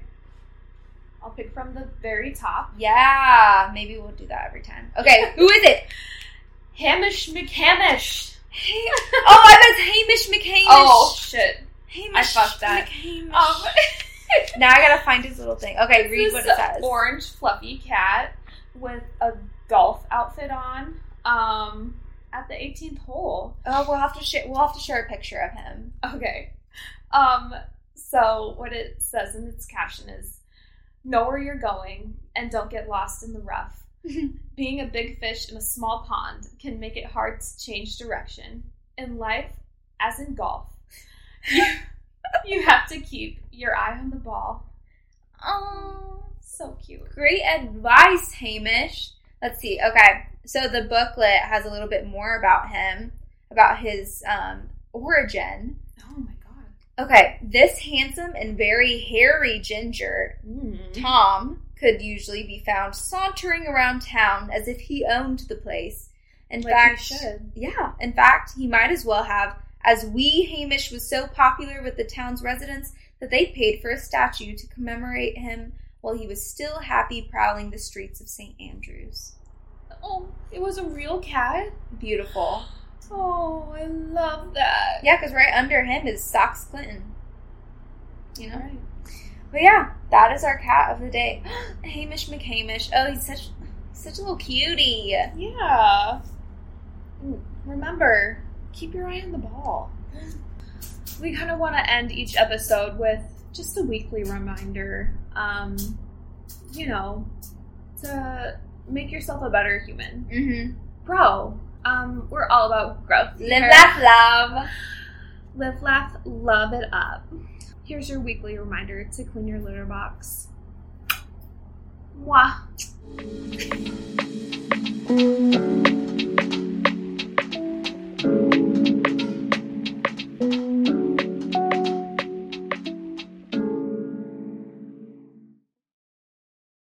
I'll pick from the very top. Yeah, maybe we'll do that every time. Okay, who is it? Hamish McHamish. oh, I was Hamish McHamish. Oh shit. Hamish I fucked that. McHamish. Um now I gotta find his little thing. Okay, read This what it says. Orange fluffy cat with a golf outfit on. Um, at the 18th hole. Oh, we'll have to share. We'll have to share a picture of him. Okay. Um, so what it says in its caption is, "Know where you're going and don't get lost in the rough. Being a big fish in a small pond can make it hard to change direction. In life, as in golf, you, you have to keep your eye on the ball. Oh, So cute. great advice, Hamish. Let's see. Okay, so the booklet has a little bit more about him, about his um, origin. Oh my god. Okay, this handsome and very hairy ginger Mm. Tom could usually be found sauntering around town as if he owned the place. In Like fact, he should. yeah, in fact, he might as well have, as wee Hamish was so popular with the town's residents that they paid for a statue to commemorate him while he was still happy prowling the streets of St. Andrews. Oh, it was a real cat? Beautiful. Oh, I love that. Yeah, because right under him is Socks Clinton. You know? Right. But yeah, that is our cat of the day. Hamish McHamish. Oh, he's such such a little cutie. Yeah. Remember, keep your eye on the ball. We kind of want to end each episode with just a weekly reminder, um, you know, to make yourself a better human. Mm-hmm. Bro, um, we're all about growth. Live, here. laugh, love. Live, laugh, love it up. Here's your weekly reminder to clean your litter box. Mwah.